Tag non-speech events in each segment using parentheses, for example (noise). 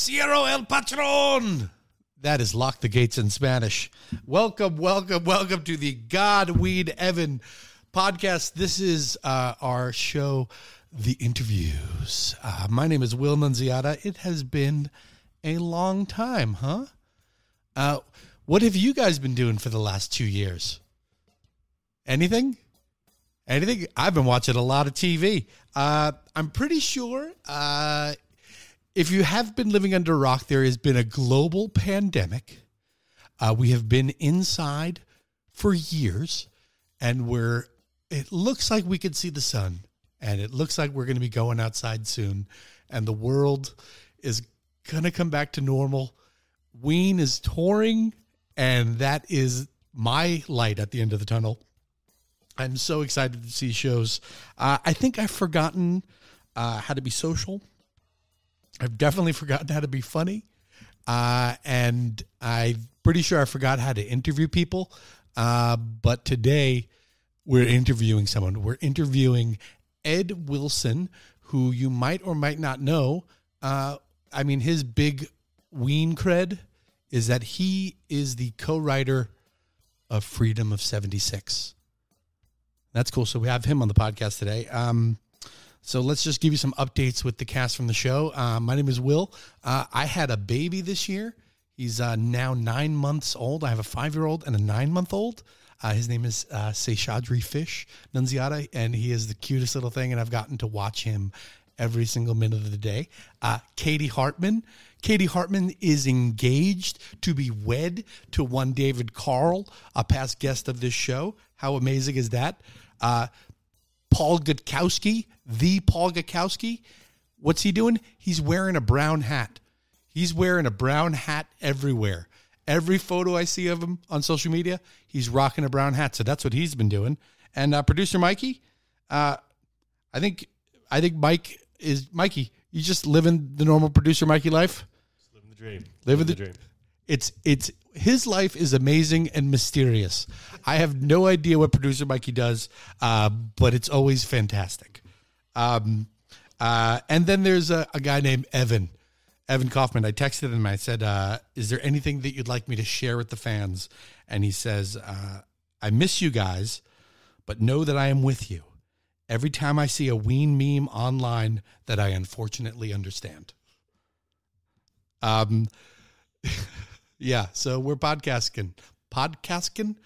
Cierro el Patron. That is lock the gates in Spanish. Welcome, welcome, welcome to the God Weed Evan podcast. This is uh, our show, The Interviews. Uh, my name is Will Nunziata. It has been a long time, huh? Uh, what have you guys been doing for the last two years? Anything? Anything? I've been watching a lot of TV. Uh, I'm pretty sure uh, if you have been living under a rock, there has been a global pandemic. Uh, we have been inside for years, and we're. It looks like we can see the sun, and it looks like we're going to be going outside soon, and the world is going to come back to normal. Ween is touring, and that is my light at the end of the tunnel. I'm so excited to see shows. Uh, I think I've forgotten uh, how to be social. I've definitely forgotten how to be funny. Uh, and I'm pretty sure I forgot how to interview people. Uh, but today we're interviewing someone. We're interviewing Ed Wilson, who you might or might not know. Uh, I mean, his big ween cred is that he is the co writer of Freedom of 76. That's cool. So we have him on the podcast today. Um, so let's just give you some updates with the cast from the show. Uh, my name is Will. Uh, I had a baby this year. He's uh, now nine months old. I have a five year old and a nine month old. Uh, his name is uh, Fish Nunziata, and he is the cutest little thing. And I've gotten to watch him every single minute of the day. Uh, Katie Hartman. Katie Hartman is engaged to be wed to one David Carl, a past guest of this show. How amazing is that? Paul Gutkowski, the Paul Gutkowski, what's he doing? He's wearing a brown hat. He's wearing a brown hat everywhere. Every photo I see of him on social media, he's rocking a brown hat. So that's what he's been doing. And uh, producer Mikey, uh, I think I think Mike is Mikey. You just living the normal producer Mikey life. Just living the dream. Living the, dream. It's it's his life is amazing and mysterious. I have no idea what producer Mikey does, uh, but it's always fantastic. Um, uh, and then there's a, a, guy named Evan, Evan Kaufman. I texted him. And I said, uh, "Is there anything that you'd like me to share with the fans?" And he says, uh, "I miss you guys, but know that I am with you. Every time I see a ween meme online that I unfortunately understand." Um. (laughs) Yeah, so we're podcasting, podcasting,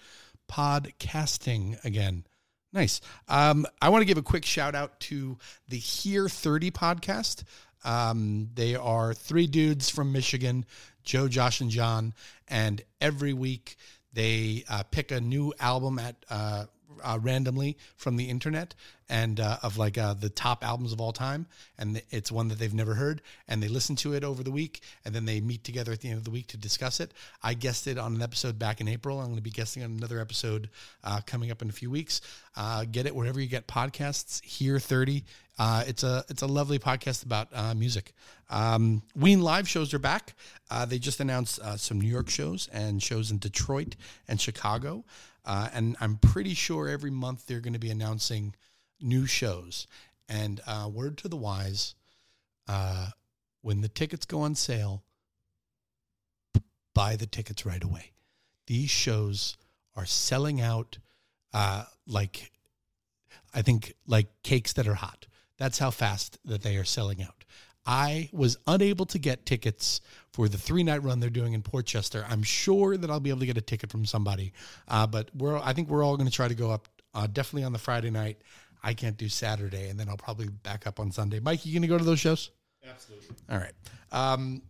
podcasting again. Nice. Um, I want to give a quick shout out to the Here 30 podcast. Um, they are three dudes from Michigan, Joe, Josh, and John, and every week they uh, pick a new album at uh, uh, randomly from the internet and uh, of like uh, the top albums of all time, and it's one that they've never heard, and they listen to it over the week, and then they meet together at the end of the week to discuss it. I guested on an episode back in April. I'm going to be guesting on another episode uh, coming up in a few weeks. Uh, get it wherever you get podcasts. Here, thirty. Uh, it's a it's a lovely podcast about music. Um, Ween live shows are back. They just announced some New York shows and shows in Detroit and Chicago. Uh, and I'm pretty sure every month they're going to be announcing new shows. And uh, word to the wise, uh, when the tickets go on sale, buy the tickets right away. These shows are selling out uh, like, I think, like cakes that are hot. That's how fast that they are selling out. I was unable to get tickets for the three night run they're doing in Portchester. I'm sure that I'll be able to get a ticket from somebody, uh, but we're I think we're all going to try to go up uh, definitely on the Friday night. I can't do Saturday, and then I'll probably back up on Sunday. Mike, you going to go to those shows? Absolutely. All right. Um,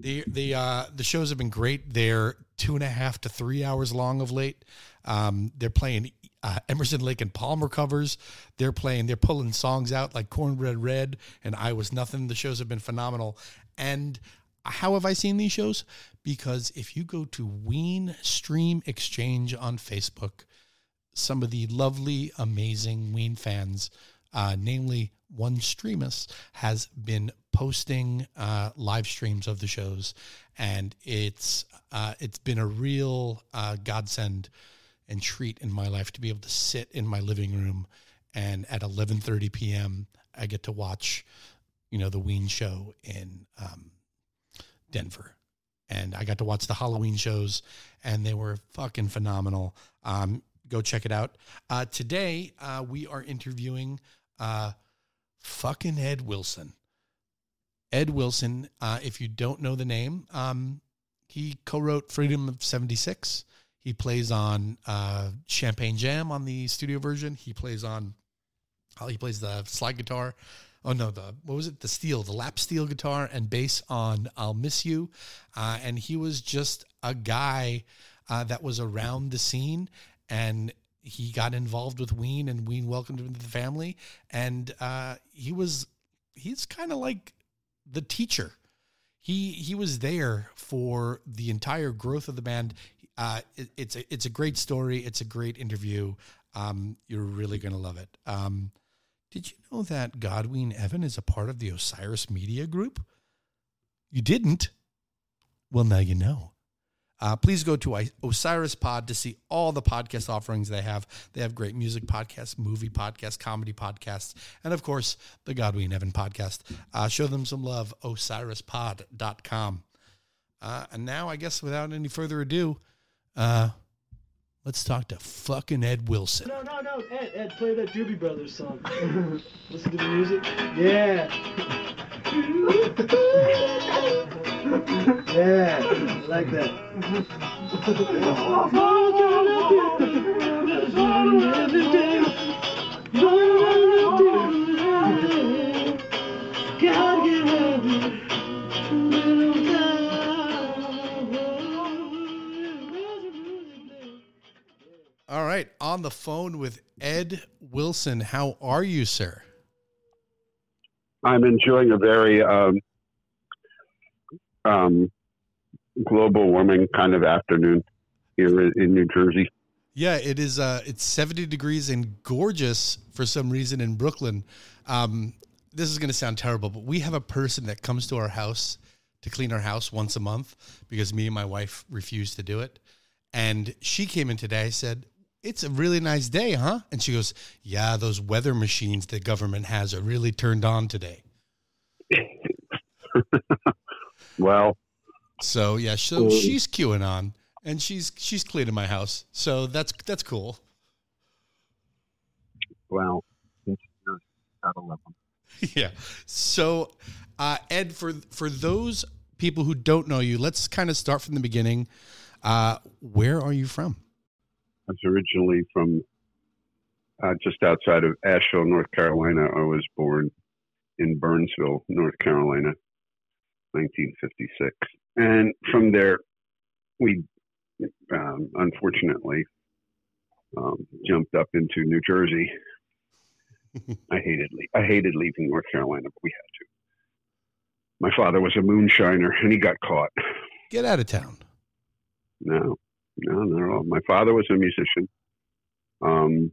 the the uh, the shows have been great. They're two and a half to three hours long of late. Um, they're playing uh, Emerson Lake and Palmer covers. They're playing. They're pulling songs out like Cornbread Red and I Was Nothing. The shows have been phenomenal. And how have I seen these shows? Because if you go to Ween Stream Exchange on Facebook, some of the lovely, amazing Ween fans, uh, namely one Streamus, has been posting uh, live streams of the shows, and it's uh, it's been a real uh, godsend and treat in my life to be able to sit in my living room and at 11:30 p.m. I get to watch, you know, the Ween show in um, Denver. And I got to watch the Halloween shows, and they were fucking phenomenal. Um, go check it out. Uh, today, uh, we are interviewing uh, fucking Ed Wilson. Ed Wilson, uh, if you don't know the name, um, he co wrote Freedom of 76. He plays on uh, Champagne Jam on the studio version. He plays on, uh, he plays the slide guitar. Oh no, the what was it? The steel, the lap steel guitar and bass on "I'll Miss You," uh, and he was just a guy uh, that was around the scene, and he got involved with Ween, and Ween welcomed him to the family, and uh, he was he's kind of like the teacher. He he was there for the entire growth of the band. Uh, it, it's a it's a great story. It's a great interview. Um, you're really gonna love it. Um, did you know that Godwin Evan is a part of the Osiris Media Group? You didn't? Well, now you know. Uh, please go to Osiris Pod to see all the podcast offerings they have. They have great music podcasts, movie podcasts, comedy podcasts, and of course, the Godwin Evan podcast. Uh, show them some love, osirispod.com. Uh, and now, I guess, without any further ado, uh, let's talk to fucking Ed Wilson. No, no, no, Ed, Ed, play that Doobie Brothers song. (laughs) Listen to the music. Yeah. (laughs) yeah, I like that. (laughs) All right, on the phone with Ed Wilson. How are you, sir? I'm enjoying a very um, um, global warming kind of afternoon here in New Jersey. Yeah, it is. Uh, it's 70 degrees and gorgeous for some reason in Brooklyn. Um, this is going to sound terrible, but we have a person that comes to our house to clean our house once a month because me and my wife refuse to do it. And she came in today. Said, it's a really nice day, huh? And she goes, Yeah, those weather machines the government has are really turned on today. (laughs) well, so yeah, so um, she's queuing on and she's she's cleaning my house. So that's that's cool. Well, (laughs) yeah. So, uh, Ed, for for those people who don't know you, let's kind of start from the beginning. Uh, where are you from? I was originally from uh, just outside of Asheville, North Carolina. I was born in Burnsville, North Carolina, 1956. And from there, we um, unfortunately um, jumped up into New Jersey. (laughs) I hated I hated leaving North Carolina, but we had to. My father was a moonshiner, and he got caught. Get out of town. No, no, all. My father was a musician. Um,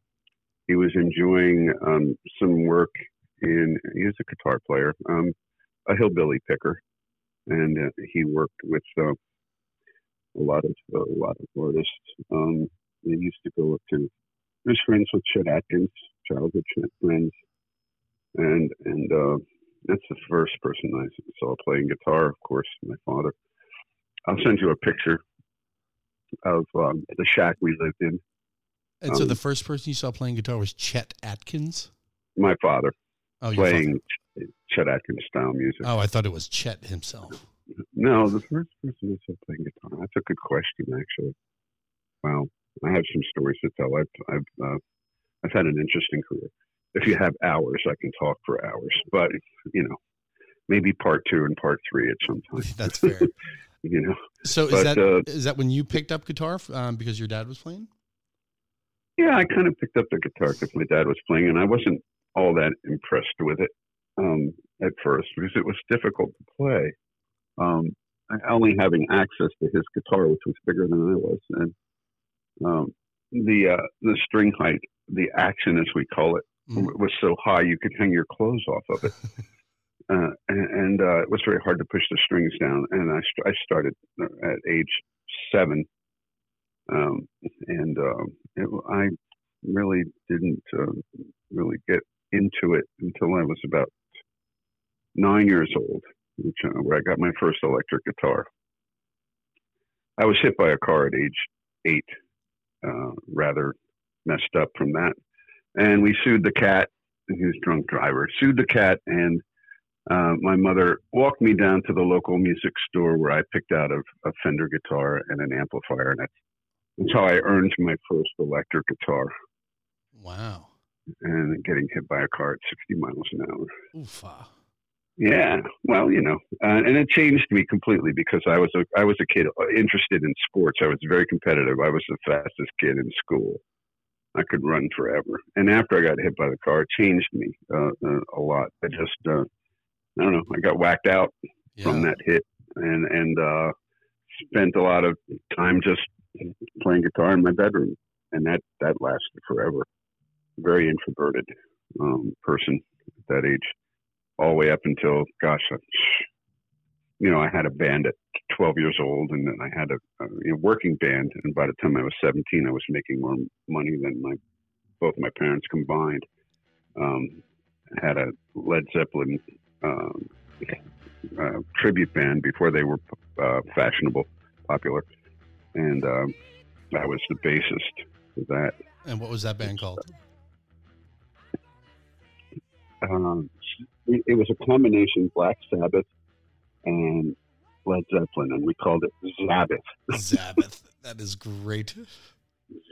he was enjoying um, some work in. He was a guitar player, um, a hillbilly picker, and uh, he worked with uh, a lot of uh, a lot of artists. Um, he used to go up to. He was friends with Chet Atkins, childhood friends, and and uh, that's the first person I saw playing guitar. Of course, my father. I'll send you a picture of um, the shack we lived in. And um, so the first person you saw playing guitar was Chet Atkins? My father. Oh, playing father. Chet Atkins style music. Oh, I thought it was Chet himself. No, the first person I saw playing guitar. That's a good question, actually. Well, I have some stories to tell. I've I've uh, I've had an interesting career. If you have hours, I can talk for hours. But you know, maybe part two and part three at some time. (laughs) That's fair. (laughs) you know. So is but, that uh, is that when you picked up guitar um, because your dad was playing? Yeah, I kind of picked up the guitar because my dad was playing, and I wasn't all that impressed with it um, at first because it was difficult to play. Um, only having access to his guitar, which was bigger than I was, and um, the uh, the string height, the action as we call it, mm. was so high you could hang your clothes off of it. (laughs) uh, and, and uh, it was very hard to push the strings down. And I, st- I started at age seven, um, and uh, it, I really didn't uh, really get into it until I was about nine years old. which uh, where I got my first electric guitar. I was hit by a car at age eight, uh, rather messed up from that, and we sued the cat. He was drunk driver. Sued the cat, and uh, my mother walked me down to the local music store where I picked out a, a Fender guitar and an amplifier, and that's, that's how I earned my first electric guitar. Wow. And getting hit by a car at 60 miles an hour. Oofa. Yeah, well, you know, uh, and it changed me completely because I was a I was a kid interested in sports. I was very competitive. I was the fastest kid in school. I could run forever. And after I got hit by the car, it changed me uh, uh, a lot. I just, uh, I don't know, I got whacked out Yeah. from that hit, and and uh, spent a lot of time just playing guitar in my bedroom, and that that lasted forever. Very introverted um, person at that age, all the way up until gosh, I, you know, I had a band at 12 years old, and then I had a, a you know, working band, and by the time I was 17, I was making more money than my both my parents combined. Um, I had a Led Zeppelin um, uh, tribute band before they were uh, fashionable, popular, and um, I was the bassist for that. And what was that band called? Um, it it was a combination Black Sabbath and Led Zeppelin, and we called it Zabbath. Zabbath. That is great.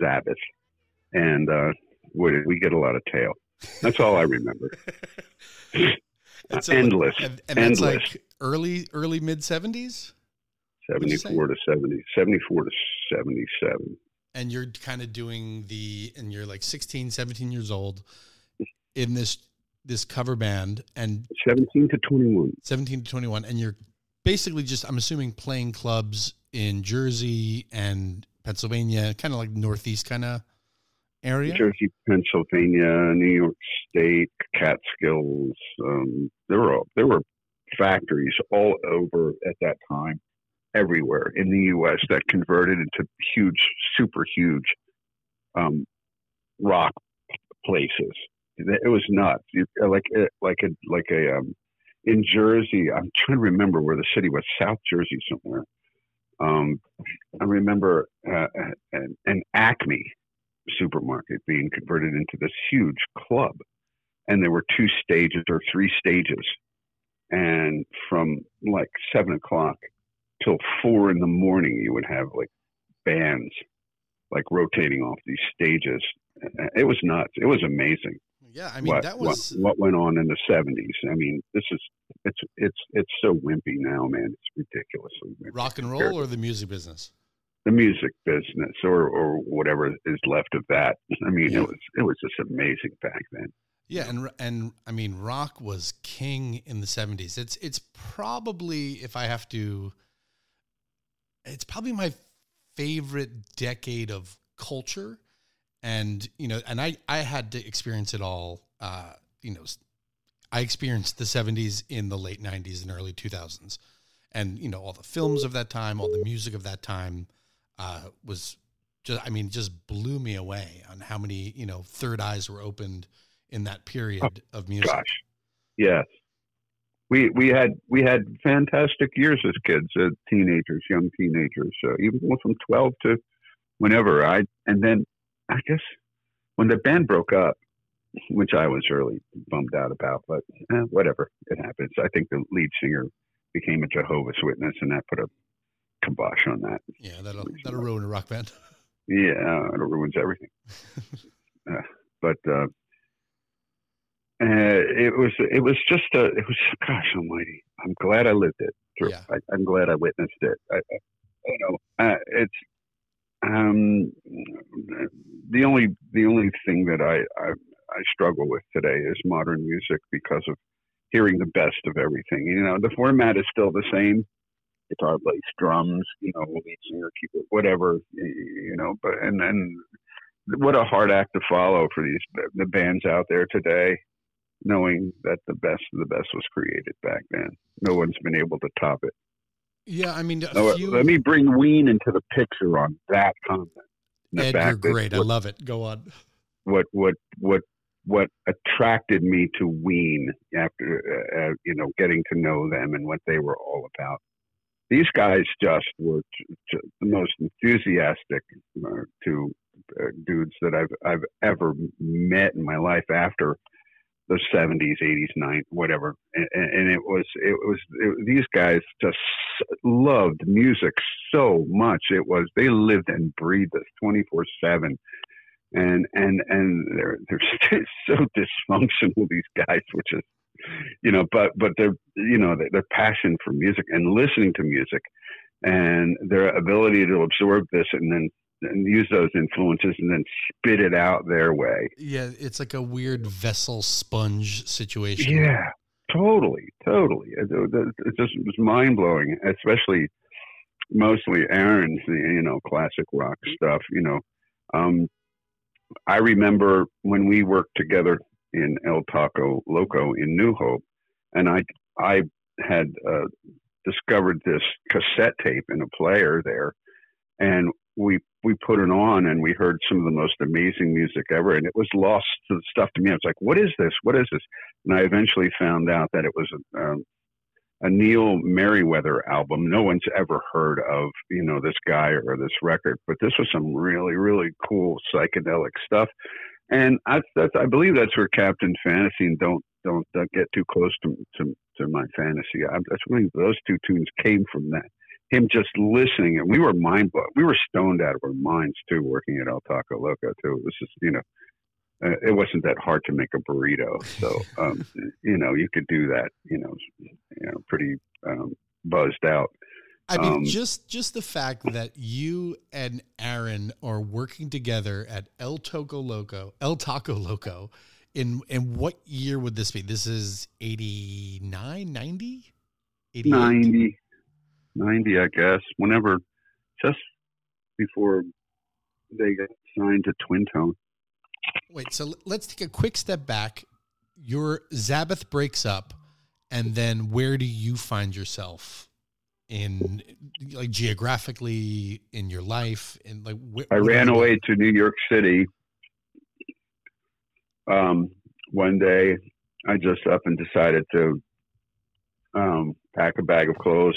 Zabbath, and uh, we, we get a lot of tail. That's all I remember. (laughs) And uh, Endless. And, and Endless. like early, early mid seventies. What'd you say? 74 to 70, 74 to 77. And you're kind of doing the, and you're like 16, 17 years old in this, this cover band and 17 to 21. 17 to 21. And you're basically just, I'm assuming playing clubs in Jersey and Pennsylvania, kind of like Northeast kind of area. Jersey, Pennsylvania, New York State, Catskills. Um, there were there were factories all over at that time, everywhere in the U.S. that converted into huge, super huge um, rock places. It was nuts. Like uh, like a like a um, in Jersey. I'm trying to remember where the city was. South Jersey somewhere. Um, I remember uh, an, an Acme supermarket being converted into this huge club. And there were two stages or three stages. And from like seven o'clock till four in the morning, you would have like bands like rotating off these stages. It was nuts. It was amazing Yeah. I mean, what, that was, what, went on in the seventies. I mean, this is it's it's it's so wimpy now, man. It's ridiculously wimpy. rock and roll or the music business? The music business or or whatever is left of that. I mean, Yeah. it was it was just amazing back then. Yeah, and and I mean, rock was king in the seventies. It's it's probably if I have to, it's probably my favorite decade of culture, and you know, and I I had to experience it all. Uh, you know, I experienced the seventies in the late nineties and early two thousands, and you know, all the films of that time, all the music of that time, uh, was just I mean, just blew me away on how many you know third eyes were opened in that period of music. Gosh, yes, we we had we had fantastic years as kids, as teenagers, young teenagers, uh, even from twelve to whenever. I and then I guess when the band broke up, which I was really bummed out about, but eh, whatever, it happens. I think the lead singer became a Jehovah's Witness, and that put a kibosh on that. Yeah, that'll that'll ruin a rock band. (laughs) Yeah, it ruins everything. (laughs) uh, but uh, uh, it was it was just a it was gosh almighty. I'm glad I lived it. Through. Yeah. I, I'm glad I witnessed it. I, I, you know, uh, it's um, the only the only thing that I, I I struggle with today is modern music because of hearing the best of everything. You know, the format is still the same guitar, bass, drums, you know, lead singer, keyboard, whatever, you know, but, and then what a hard act to follow for these, the bands out there today, knowing that the best of the best was created back then. No one's been able to top it. Yeah, I mean, Now, few, let me bring Ween into the picture on that comment. Ed, you're great. I love it. Go on. what, what, what what attracted me to Ween after uh, uh, you know getting to know them and what they were all about. These guys just were t- t- the most enthusiastic uh, two uh, dudes that I've I've ever met in my life after the 70s, 80s, 90s, whatever. And, and it was, it was, it, these guys just loved music so much. It was, they lived and breathed this 24 seven. And, and, and they're, they're (laughs) so dysfunctional, these guys, which is, you know, but, but their, you know, their, their passion for music and listening to music and their ability to absorb this and then and use those influences and then spit it out their way. Yeah, it's like a weird vessel sponge situation. Yeah, totally, totally. It, it, it just was mind blowing, especially mostly Aaron's, you know, classic rock stuff. You know, um, I remember when we worked together in El Taco Loco in New Hope, and I I had uh, discovered this cassette tape in a player there, and we we put it on and we heard some of the most amazing music ever and it was lost to stuff to me. I was like what is this? What is this? And i eventually found out that it was a, um, a neil merryweather album. No one's ever heard of you know this guy or this record but this was some really really cool psychedelic stuff and i that's, i believe that's where captain fantasy and don't don't, don't get too close to to, to my fantasy I, that's really those two tunes came from that him just listening, and we were mind blown. We were stoned out of our minds too, working at El Taco Loco too. It was just you know, uh, it wasn't that hard to make a burrito, so (laughs) um, you know you could do that. You know, you know, pretty um, buzzed out. I mean, um, just just the fact that you and Aaron are working together at El Taco Loco, El Taco Loco, in in what year would this be? This is 89, 90? 90. 90, I guess, whenever, just before they got signed to Twin Tone. Wait, so let's take a quick step back. Your Zabbath breaks up, and then where do you find yourself in, like geographically in your life? And like, wh- I ran away to New York City. Um, one day, I just up and decided to um, pack a bag of clothes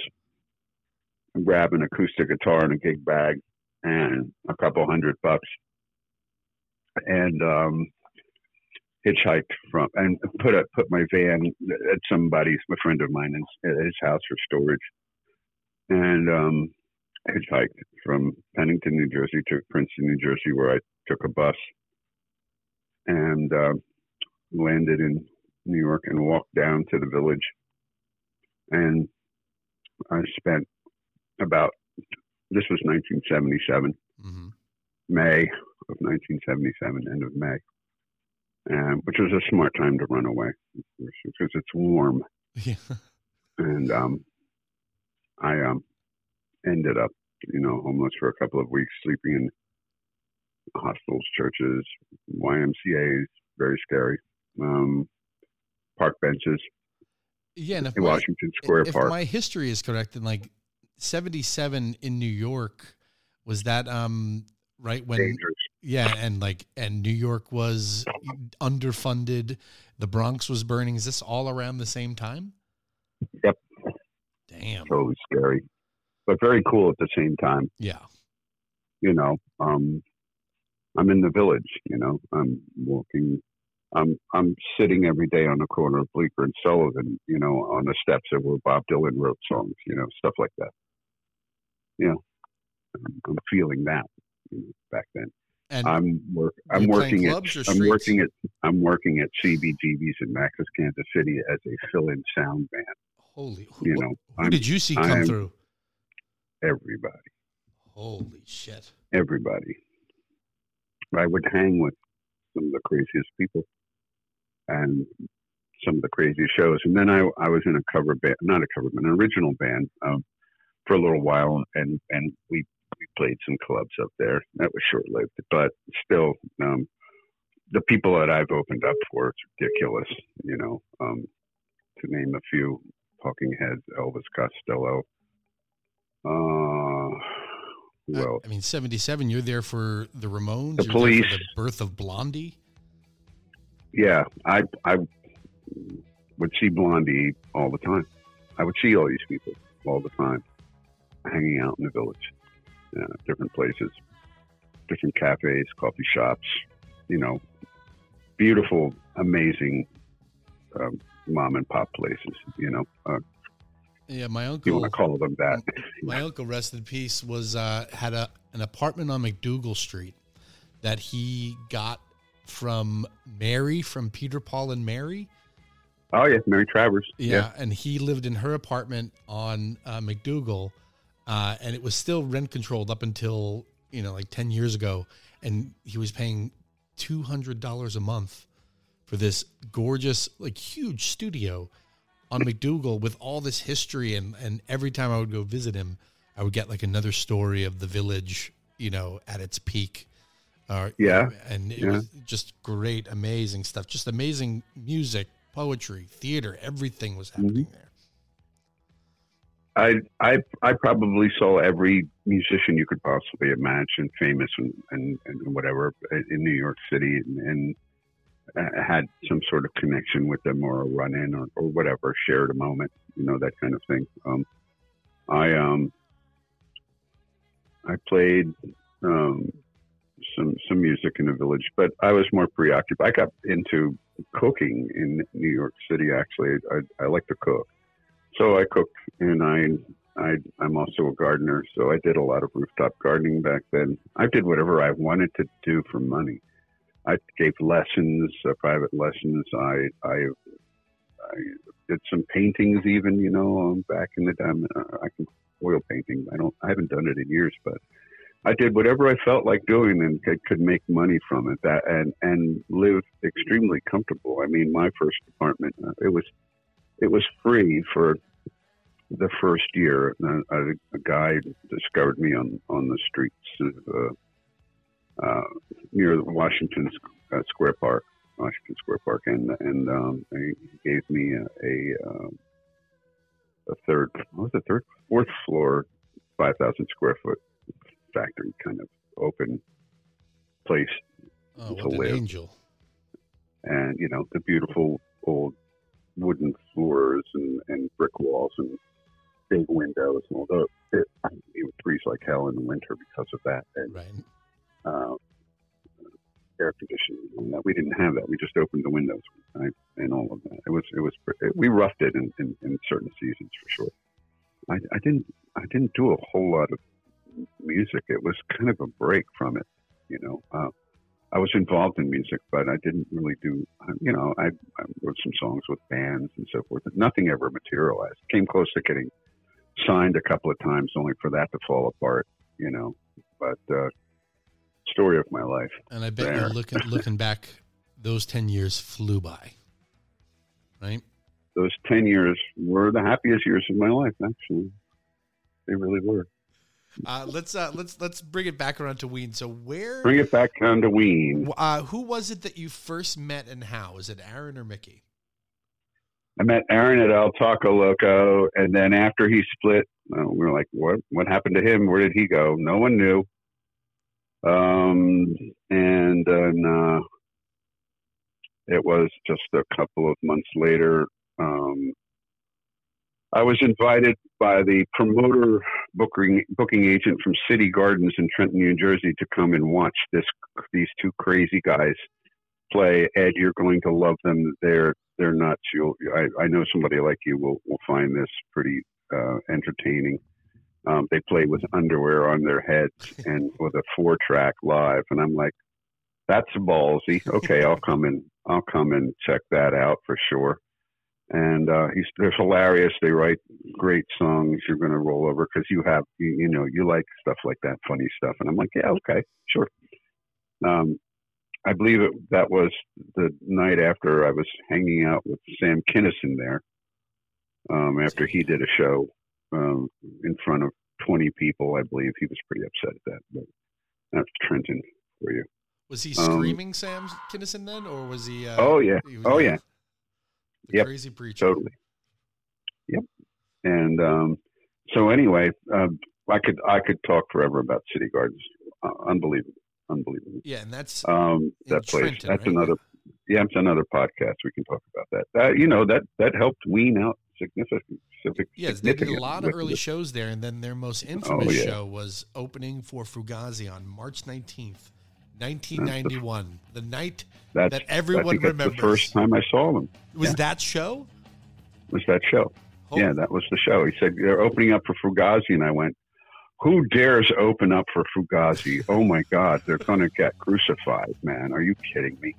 grab an acoustic guitar and a gig bag and a couple hundred bucks and um, hitchhiked from and put a put my van at somebody's a friend of mine at his house for storage and um, hitchhiked from Pennington, New Jersey to Princeton, New Jersey, where I took a bus and uh, landed in New York and walked down to the village. And I spent about this was 1977, mm-hmm. May of 1977, end of May, um, which was a smart time to run away because it's warm. (laughs) Yeah. And um, I um, ended up, you know, homeless for a couple of weeks, sleeping in hospitals, churches, YMCA's, very scary. Um, park benches. Yeah, and in my, Washington Square if Park. my history is correct, then like 77 in New York was that um right when Dangerous. yeah and like and New York was underfunded the Bronx was burning is this all around the same time damn totally scary but very cool at the same time yeah you know um I'm in the village you know I'm walking I'm I'm sitting every day on the corner of Bleecker and Sullivan, you know, on the steps of where Bob Dylan wrote songs, you know, stuff like that you know, I'm feeling that you know, back then. And I'm work. I'm working at. I'm working at. I'm working at CBGB's in Max's, Kansas City as a fill-in sound man. Holy, who, you know, who I'm, did you see come I'm, through? Everybody. Holy shit! Everybody. I would hang with some of the craziest people, and some of the craziest shows. And then I, I was in a cover band, not a cover band, an original band. Um, for a little while, and and we we played some clubs up there. That was short lived, but still, um, the people that I've opened up for, it's ridiculous. You know, um, to name a few: Talking Heads, Elvis Costello. Uh, well, I mean, seventy-seven. You're there for the Ramones. The Police. the birth of Blondie. yeah, I I would see Blondie all the time. I would see all these people all the time, hanging out in the village, uh, different places, different cafes, coffee shops. You know, beautiful, amazing um, mom and pop places. You know, uh, Yeah, my uncle. you want to call them that? (laughs) My uncle, rest in peace, was uh, had a an apartment on MacDougal Street that he got from Mary from Peter Paul and Mary. Oh yeah, Mary Travers. Yeah, and he lived in her apartment on uh, MacDougal, uh, and it was still rent controlled up until you know like ten years ago, and he was paying two hundred dollars a month for this gorgeous, like huge studio on MacDougal with all this history, and and every time I would go visit him, I would get like another story of the village, you know, at its peak. Uh, Yeah, and it yeah. was just great, amazing stuff. Just amazing music, poetry, theater, everything was Mm-hmm. happening there. I I I probably saw every musician you could possibly imagine, famous and and, and whatever, in New York City, and, and had some sort of connection with them or a run in or, or whatever, shared a moment, you know, that kind of thing. Um, I um I played um, some some music in the village, but I was more preoccupied. I got into cooking in New York City. Actually, I, I like to cook. So I cooked, and I, I, I'm also a gardener. So I did a lot of rooftop gardening back then. I did whatever I wanted to do for money. I gave lessons, uh, private lessons. I, I, I did some paintings, even you know, um, back in the time. Uh, I can oil painting. I don't. I haven't done it in years, but I did whatever I felt like doing and could, could make money from it. That and and live extremely comfortable. I mean, my first apartment, uh, it was it was free for the first year. A, a, a guy discovered me on, on the streets of uh, uh, near Washington uh, Square Park, Washington Square Park, and and um, he gave me a a, um, a third, what was it, third, fourth floor, five thousand square foot factory kind of open place Oh, To what an live. angel! and you know the beautiful old wooden floors and, and brick walls and big windows. Although it, it would freeze like hell in the winter because of that, and Right? Uh, air conditioning. And that we didn't have that. We just opened the windows and all of that. It was it was we roughed it in, in, in certain seasons for sure. I, I didn't I didn't do a whole lot of music. It was kind of a break from it, you know. Uh, I was involved in music, but I didn't really do. You know, I, I wrote some songs with bands and so forth. But nothing ever materialized. Came close to getting signed a couple of times, only for that to fall apart. You know, but uh, story of my life. And I bet There. you're looking looking back, those ten years flew by. Right? Those ten years were the happiest years of my life. Actually, they really were. Uh, let's uh, let's let's bring it back around to Ween. So where? Bring it back down to Ween. Uh, who was it that you first met, and how? Is it Aaron or Mickey? I met Aaron at El Taco Loco, and then after he split, we were like, "What? What happened to him? Where did he go?" No one knew. Um, and then uh, it was just a couple of months later. Um, I was invited by the promoter booking booking agent from City Gardens in Trenton, New Jersey, to come and watch this these two crazy guys play. Ed, you're going to love them. They're they're nuts. You'll I, I know somebody like you will will find this pretty uh, entertaining. Um, they play with underwear on their heads and (laughs) with a four track live, and I'm like, that's ballsy. Okay, I'll come and I'll come and check that out for sure. And uh, he's they're hilarious. They write great songs. You're going to roll over because you have you, you know you like stuff like that, funny stuff. And I'm like, yeah, okay, sure. Um, I believe it, that was the night after I was hanging out with Sam Kinison there. Um, after he did a show um, in front of 20 people, I believe he was pretty upset at that. But that's Trenton for you. Was he Um, screaming Sam Kinison then, or was he? Uh, Oh, yeah. he Oh, yeah. the Yep. Crazy preacher. Totally. Yep. And um, so anyway, um, I could I could talk forever about City Gardens. Uh, unbelievable, unbelievable. Yeah, and that's Um, that place. Trenton, That's right? another. yeah, it's another podcast. We can talk about that. That you know that that helped wean out significant. Yes, they did a lot of early shows there, and then their most oh, infamous oh, yeah. show was opening for Fugazi on March nineteenth, nineteen ninety one, the night that's, that everyone remembers. The first time I saw them was yeah. that show. Was that show? Holy. Yeah, that was the show. He said they're opening up for Fugazi, and I went, "Who dares open up for Fugazi? Oh my God, they're going to get crucified, man! Are you kidding me?"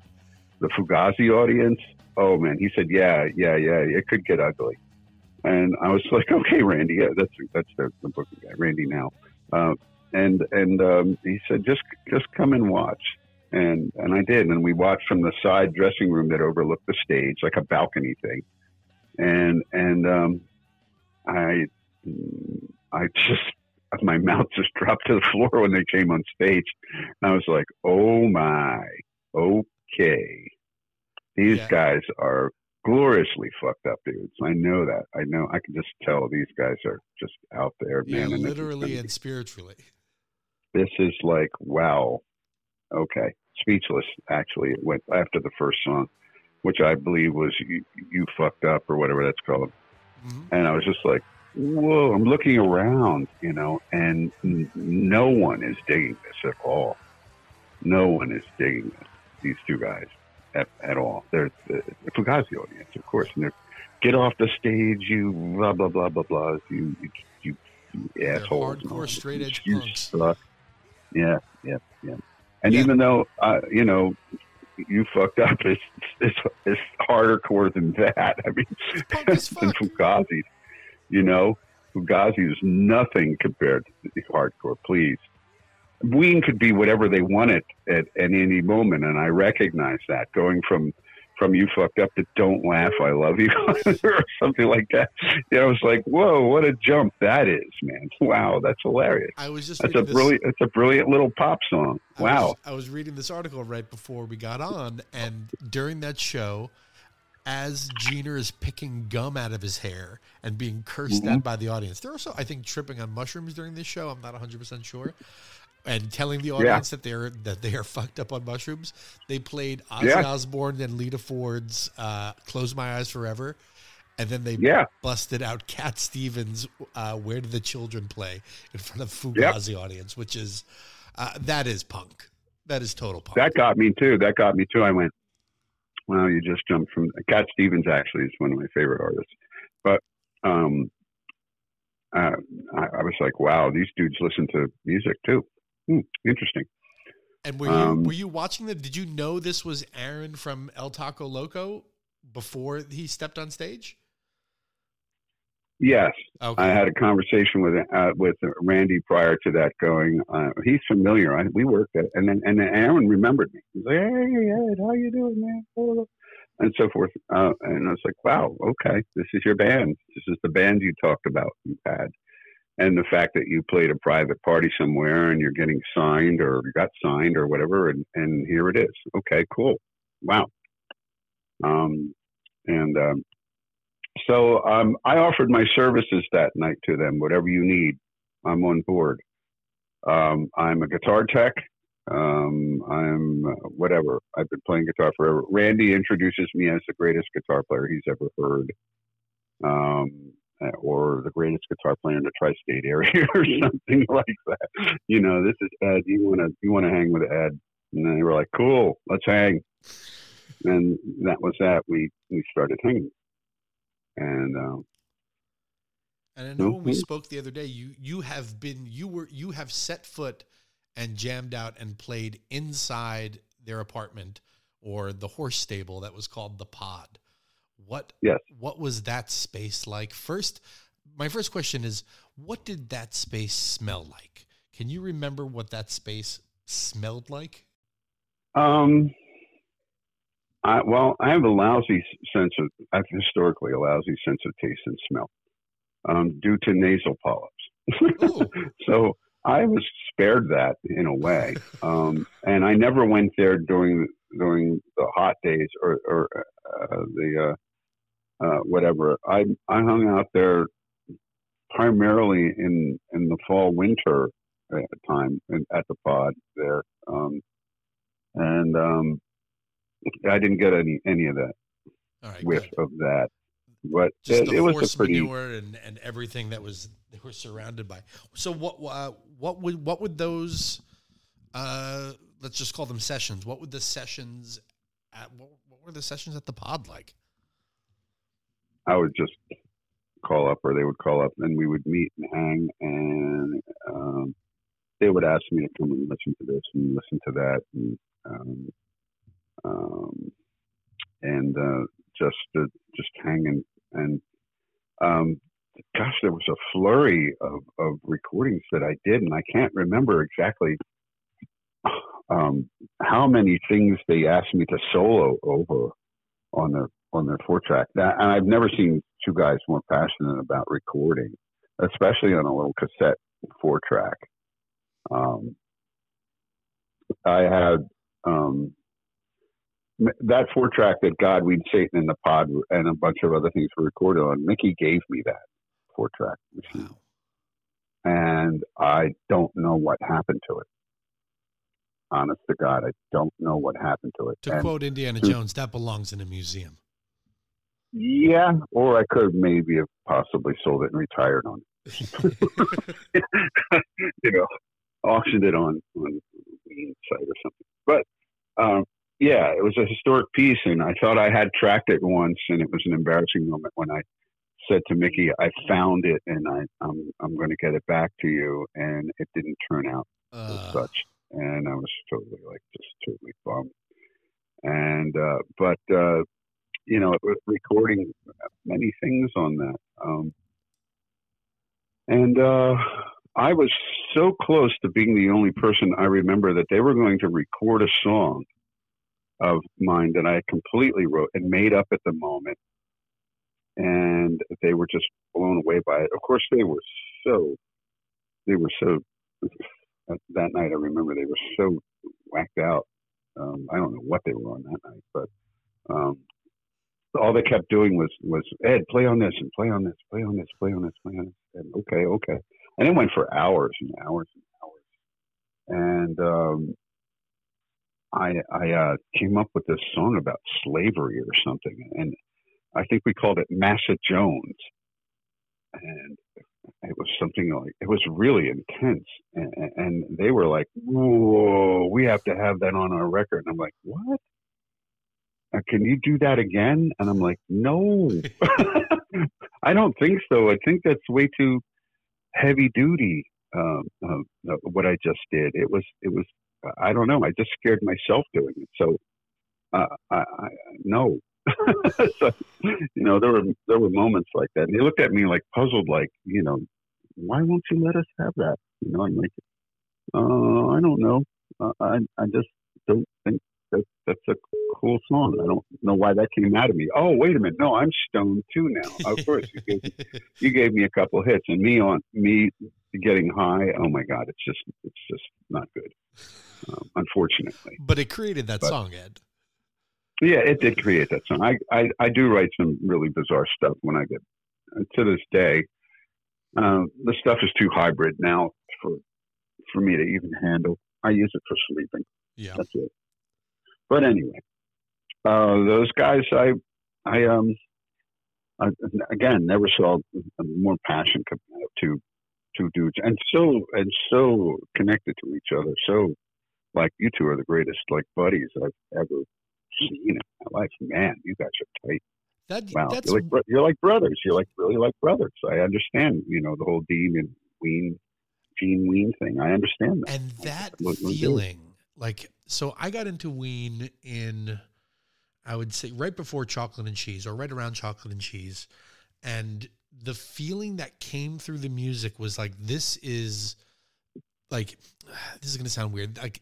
The Fugazi audience. Oh man, he said, "Yeah, yeah, yeah, it could get ugly." And I was (laughs) like, "Okay, Randy, yeah, that's that's the, the booking guy, Randy Now." Uh, and and um, he said, "Just just come and watch." And and I did, and we watched from the side dressing room that overlooked the stage, like a balcony thing and and um, I I just my mouth just dropped to the floor when they came on stage. And I was like, oh my, okay, these yeah. guys are gloriously fucked up dudes. I know that. I know. I can just tell these guys are just out there, man. Yeah, literally and spiritually. This is like wow. Okay, speechless. Actually, it went after the first song which I believe was you, you fucked up or whatever that's called. Mm-hmm. And I was just like, whoa, I'm looking around, you know, and n- no one is digging this at all. No one is digging this, these two guys at, at all. They're the Fugazi audience, of course. And they're, get off the stage, you blah, blah, blah, blah, blah. You, you, you, you assholes. Hardcore straight edge punks. Suck. Yeah, yeah, yeah. And yeah. even though, uh, you know, you fucked up. It's it's it's harder core than that. I mean, than (laughs) Fugazi. You know, Fugazi is nothing compared to the hardcore. Please, Ween could be whatever they wanted at, at any moment, and I recognize that. Going from from you fucked up to don't laugh, I love you, (laughs) or something like that. You know, I was like, whoa, what a jump that is, man! Wow, that's hilarious. I was just that's a brilliant, it's a brilliant little pop song. I wow. Was, I was reading this article right before we got on, and during that show, as Gener is picking gum out of his hair and being cursed mm-hmm. at by the audience, they're also, I think, tripping on mushrooms during this show. I'm not 100 percent sure and telling the audience yeah. that they're that they are fucked up on mushrooms. They played Ozzy yeah. Osbourne and Lita Ford's uh, "Close My Eyes Forever," and then they yeah. busted out Cat Stevens' uh, "Where Do the Children Play" in front of Fugazi yep. audience, which is uh, that is punk. That is total punk. That got me too. That got me too. I went, well, you just jumped from Cat Stevens. Actually, is one of my favorite artists, but um, uh, I, I, was like, wow, these dudes listen to music too. Hmm, interesting. And were you um, were you watching the? Did you know this was Aaron from El Taco Loco before he stepped on stage? Yes, okay. I had a conversation with uh, with Randy prior to that. Going, uh, he's familiar. I, we worked at, and then and then Aaron remembered me. He's like, "Hey, Ed, how you doing, man?" And so forth. Uh, and I was like, "Wow, okay, this is your band. This is the band you talked about. You had." And the fact that you played a private party somewhere and you're getting signed or got signed or whatever and, and here it is. Okay cool. Wow. Um, and um, so um, i offered my services that night to them whatever you need. I'm on board. Um, i'm a guitar tech. Um, i'm uh, whatever. I've been playing guitar forever. Randy introduces me as the greatest guitar player he's ever heard. Um, or the greatest guitar player in the tri-state area (laughs) or something (laughs) like that. You know, this is Ed. You want to you want to hang with Ed? And they were like, "Cool, let's hang." And that was that. We we started hanging, and. Um, and I know when we spoke the other day, you you have been you were you have set foot and jammed out and played inside their apartment or the horse stable that was called the Pod. What yes. what was that space like? First, my first question is what did that space smell like? Can you remember what that space smelled like? Um I, well, I have a lousy sense of, I've historically a lousy sense of taste and smell um, due to nasal polyps. (laughs) so I was spared that in a way. Um, and I never went there during during the hot days or, or uh, the uh, uh, whatever. I I hung out there primarily in in the fall winter time in, at the pod there, um, and um, I didn't get any any of that All right, whiff good. of that, but Just it, the it was horse a pretty. manure and, and everything that was they were surrounded by. So what uh, what would what would those uh, let's just call them sessions? What would the sessions at what, what were the sessions at the pod like? I would just call up, or they would call up, and we would meet and hang, and um, they would ask me to come and listen to this and listen to that, and um, um, and uh, just uh, just hang and and um, gosh, there was a flurry of, of recordings that I did, and I can't remember exactly um, how many things they asked me to solo over on their on their four track. That, and I've never seen two guys more passionate about recording, especially on a little cassette four track. Um, I had um, that four track that God, Ween, Satan, and the Pod, and a bunch of other things were recorded on. Mickey gave me that four track machine, and I don't know what happened to it. Honest to God, I don't know what happened to it. To And- quote Indiana Jones, that belongs in a museum. Yeah, or I could have maybe have possibly sold it and retired on it. (laughs) you know, auctioned it on on Ween site or something. But um, yeah, it was a historic piece, and I thought I had tracked it once, and it was an embarrassing moment when I said to Mickey, "I found it, and I, I'm I'm going to get it back to you," and it didn't turn out as Uh, such, and I was totally like just totally bummed. And uh, but uh, you know, recording many things on that, um, and uh, I was so close to being the only person I remember that they were going to record a song of mine that I completely wrote and made up at the moment, and they were just blown away by it. Of course, they were so they were so that, that night, I remember they were so whacked out. Um, I don't know what they were on that night, but um, all they kept doing was was Ed, play on this and play on this, play on this, play on this, play on this. And okay, okay, and it went for hours and hours and hours. And um, I I uh, came up with this song about slavery or something, and I think we called it Massa Jones. And it was something like it was really intense and, and they were like whoa we have to have that on our record and i'm like what can you do that again? And i'm like no. (laughs) (laughs) I don't think so. I think that's way too heavy duty um, um, uh, what i just did. It was it was i don't know. I just scared myself doing it. So uh, I, I no. (laughs) So, you know, there were there were moments like that. And they looked at me like puzzled, like, you know, why won't you let us have that? You know, I'm like, uh, I don't know. Uh, I I just don't think that that's a cool song. I don't know why that came out of me. Oh, wait a minute, no, I'm stoned too now. Of course, you gave, (laughs) you gave me a couple hits, and me on me getting high. Oh my God, it's just it's just not good. Um, unfortunately. but it created that But- song, Ed. Yeah, it did create that song. I, I, I do write some really bizarre stuff when I get to this day. Um, the stuff is too hybrid now for for me to even handle. I use it for sleeping. Yeah. That's it. But anyway, uh, those guys, I I um I, again never saw more passion of two two dudes, and so and so connected to each other. So like you two are the greatest like buddies I've ever seen in my life. Man, you guys are tight. That Wow, that's you're like you're like brothers. You're like really like brothers. I understand. You know the whole Dean and Ween, Gene Ween thing. I understand that. and that feeling like so i got into ween in i would say right before chocolate and cheese or right around chocolate and cheese. And the feeling that came through the music was like this is like (sighs) this is going to sound weird. Like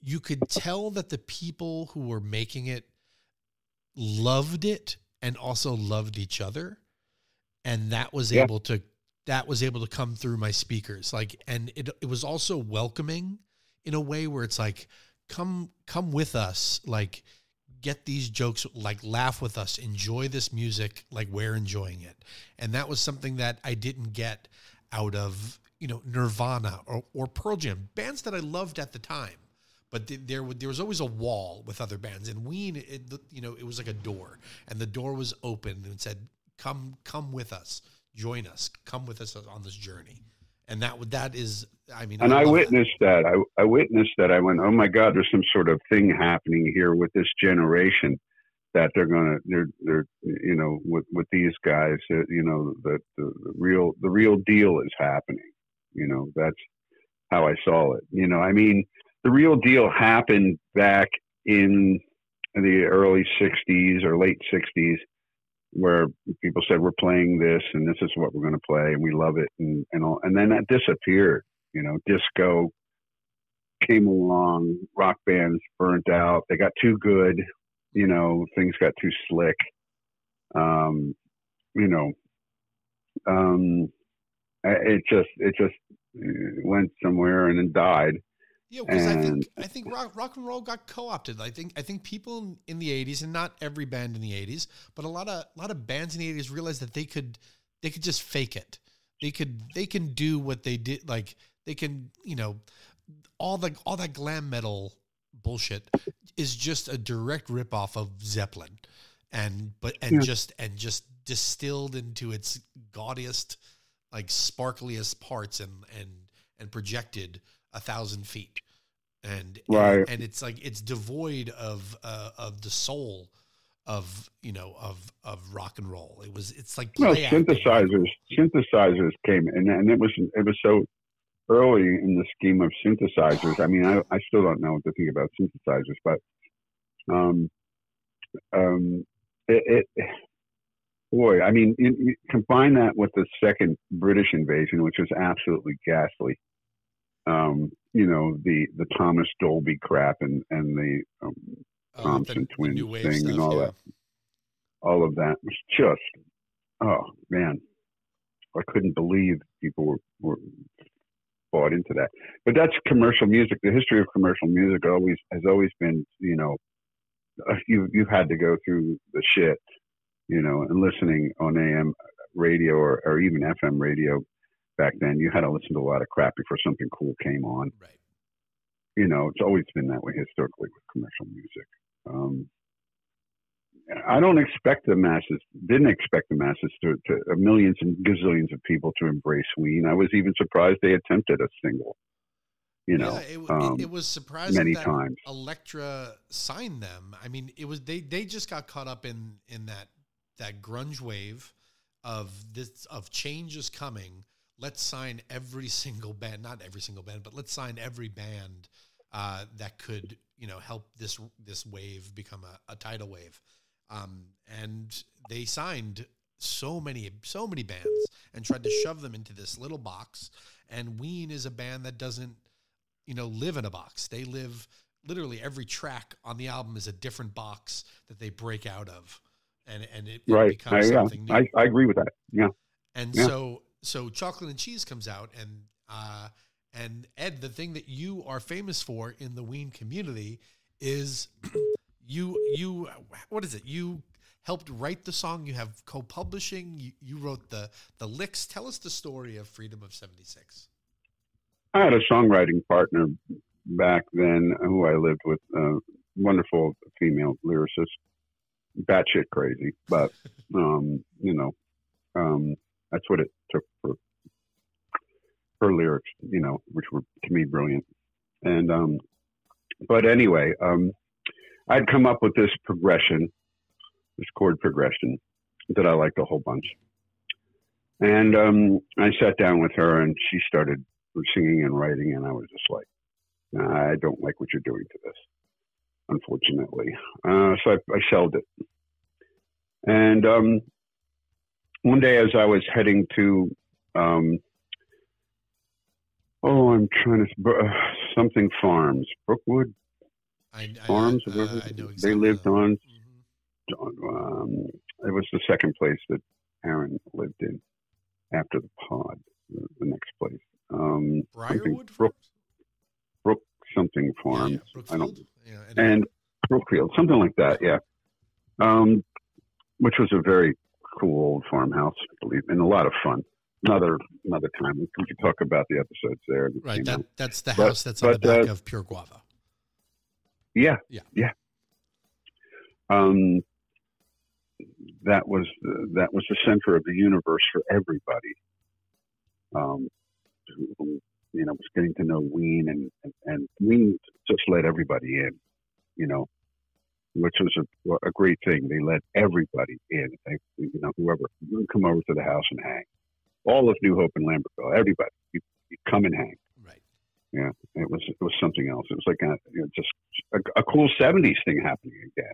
you could tell that the people who were making it loved it and also loved each other. And that was Yeah. able to that was able to come through my speakers. Like and it it was also welcoming in a way where it's like come come with us like get these jokes like laugh with us enjoy this music like we're enjoying it and that was something that I didn't get out of you know Nirvana or, or Pearl Jam bands that I loved at the time but th- there there was always a wall with other bands. And Ween, it, you know, it was like a door, and the door was open and said, "Come, come with us, join us, come with us on this journey." And that that is, I mean, and I, that. witnessed that. I, I witnessed that. I went, oh my God, there's some sort of thing happening here with this generation that they're gonna, they're, they're, you know, with with these guys, uh, you know, that the, the real, the real deal is happening. You know, that's how I saw it. You know, I mean, the real deal happened back in the early '60s or late '60s where people said we're playing this and this is what we're going to play and we love it and and all and then that disappeared you know disco came along rock bands burnt out they got too good you know things got too slick um you know um it just it just went somewhere and then died Yeah, because I think I think rock, rock and roll got co-opted. I think I think people in the '80s, and not every band in the '80s, but a lot of a lot of bands in the '80s realized that they could they could just fake it. They could they can do what they did. Like they can you know all the all that glam metal bullshit is just a direct ripoff of Zeppelin, and but and Yeah. just and just distilled into its gaudiest, like sparkliest parts and and and projected a thousand feet, and Right. and, and it's like it's devoid of uh, of the soul of you know of of rock and roll. It was it's like no play acting. synthesizers synthesizers came and and it was it was so early in the scheme of synthesizers i mean i, I still don't know what to think about synthesizers but um um it, it boy i mean you combine that with the second british invasion which was absolutely ghastly um you know the the thomas dolby crap and and the um, Uh, Thompson twins new wave thing and all yeah. that. all of that was just oh man i couldn't believe people were, were bought into that but that's commercial music the history of commercial music always has always been you know uh, you you've had to go through the shit you know and listening on am radio or, or even fm radio back then you had to listen to a lot of crap before something cool came on Right. you know, it's always been that way historically with commercial music. Um, I don't expect the masses, didn't expect the masses to, to uh, millions and gazillions of people to embrace Ween. I was even surprised they attempted a single, you know, yeah, it, um, it, it was surprising many that times. Elektra signed them. I mean, it was they they just got caught up in in that that grunge wave of this of change is coming. Let's sign every single band, not every single band, but let's sign every band uh, that could you know help this this wave become a, a tidal wave. Um, and they signed so many so many bands and tried to shove them into this little box. And Ween is a band that doesn't you know live in a box. They live literally every track on the album is a different box that they break out of, and and it, it right. I, becomes yeah, new. I, I agree with that. Yeah. And Yeah. so so chocolate and cheese comes out and uh and Ed, the thing that you are famous for in the Ween community is (clears throat) you you what is it? You helped write the song, you have co-publishing, you, you wrote the the licks. Tell us the story of Freedom of 76. I had a songwriting partner back then who I lived with, a wonderful female lyricist, batshit crazy, but (laughs) um, you know, um, that's what it took for her lyrics, you know, which were to me brilliant. And um, but anyway, um, I'd come up with this progression, this chord progression that I liked a whole bunch. And um, I sat down with her, and she started singing and writing, and I was just like, "Nah, I don't like what you're doing to this, unfortunately. Uh, so I, I shelved it. And um, one day, as I was heading to, um, oh, I'm trying to uh, something farms, Brookwood I, I, Farms. I, whatever I know they lived the- on. Mhm. Um, it was the second place that Aaron lived in after the pod, the, the next place. Um, Briarwood Brook, Brook something farms. yeah, I don't Brookfield? Yeah, and Brookfield, something like that. Yeah, um, which was a very cool old farmhouse, I believe, and a lot of fun. Another another time we could talk about the episodes there. that right, that out. that's the But- house that's on the but, uh, back of Pure Guava. Yeah, Yeah. yeah. Um, that was the, that was the center of the universe for everybody. Um, who, you know, was getting to know Ween, and, and and Ween just let everybody in. You know, which was a, a great thing. They let everybody in. They, you know, whoever you come over to the house and hang. All of New Hope and Lambertville, everybody, you, you come and hang. Right. Yeah, it was it was something else. It was like a you know, just a, a cool '70s thing happening again.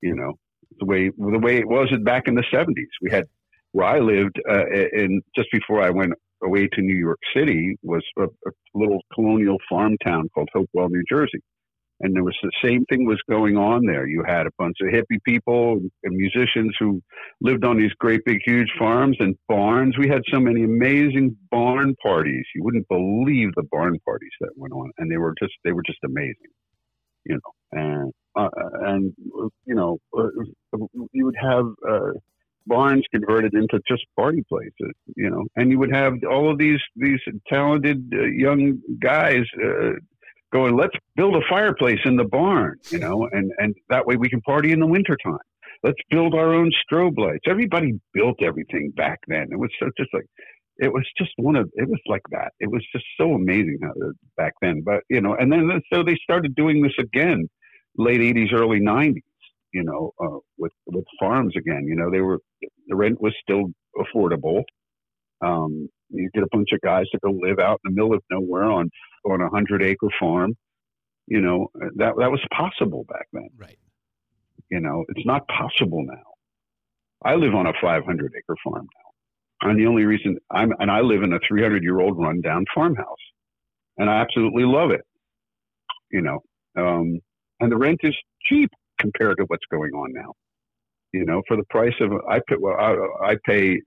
You know, the way the way it was back in the '70s. We had where I lived uh, in just before I went away to New York City was a, a little colonial farm town called Hopewell, New Jersey. And there was the same thing was going on there. You had a bunch of hippie people and musicians who lived on these great big huge farms and barns. We had so many amazing barn parties. You wouldn't believe the barn parties that went on, and they were just they were just amazing, you know. And uh, and you know uh, you would have uh, barns converted into just party places, you know, and you would have all of these these talented uh, young guys uh, going, let's build a fireplace in the barn, you know, and, and that way we can party in the wintertime. Let's build our own strobe lights. Everybody built everything back then. It was so just like, it was just one of, it was like that. It was just so amazing how, back then. But, you know, and then so they started doing this again, late 80s, early 90s, you know, uh, with, with farms again. You know, they were, the rent was still affordable. Um, you get a bunch of guys to go live out in the middle of nowhere on on a hundred acre farm. You know that that was possible back then. Right. You know it's not possible now. I live on a 500 acre farm now, and the only reason I'm and I live in a 300 year old rundown farmhouse, and I absolutely love it. You know, um, and the rent is cheap compared to what's going on now. You know, for the price of I pay, well, I, I pay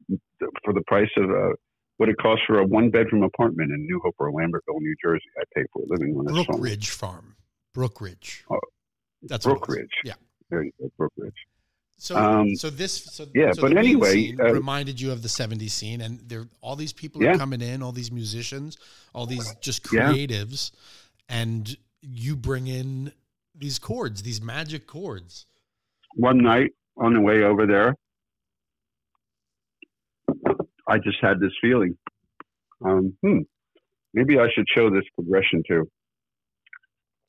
for the price of a what it costs for a one bedroom apartment in New Hope or Lambertville, New Jersey. I pay for a living on this Brook Ridge Farm. Brookridge. Oh, That's Brook what it was. Ridge. Yeah. There you go, Brook Ridge. So, Um, so this, so, yeah, so but anyway, scene uh, reminded you of the '70s scene, and there, all these people are coming in, all these musicians, all these just Yeah. creatives, and you bring in these chords, these magic chords. One night on the way over there, I just had this feeling. Um, hmm, maybe I should show this progression too.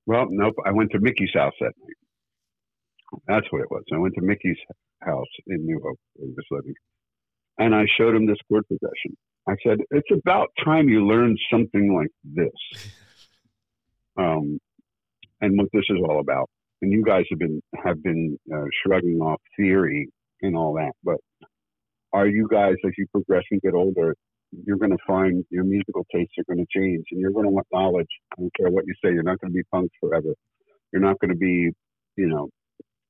Well, nope. I went to Mickey's house that night. That's what it was. I went to Mickey's house in New Hope, where he was living, and I showed him this chord progression. I said, "It's about time you learned something like this." (laughs) Um, and what this is all about. And you guys have been have been uh, shrugging off theory and all that, but are you guys, as you progress and get older, you're going to find your musical tastes are going to change, and you're going to want knowledge. I don't care what you say. You're not going to be punk forever. You're not going to be, you know,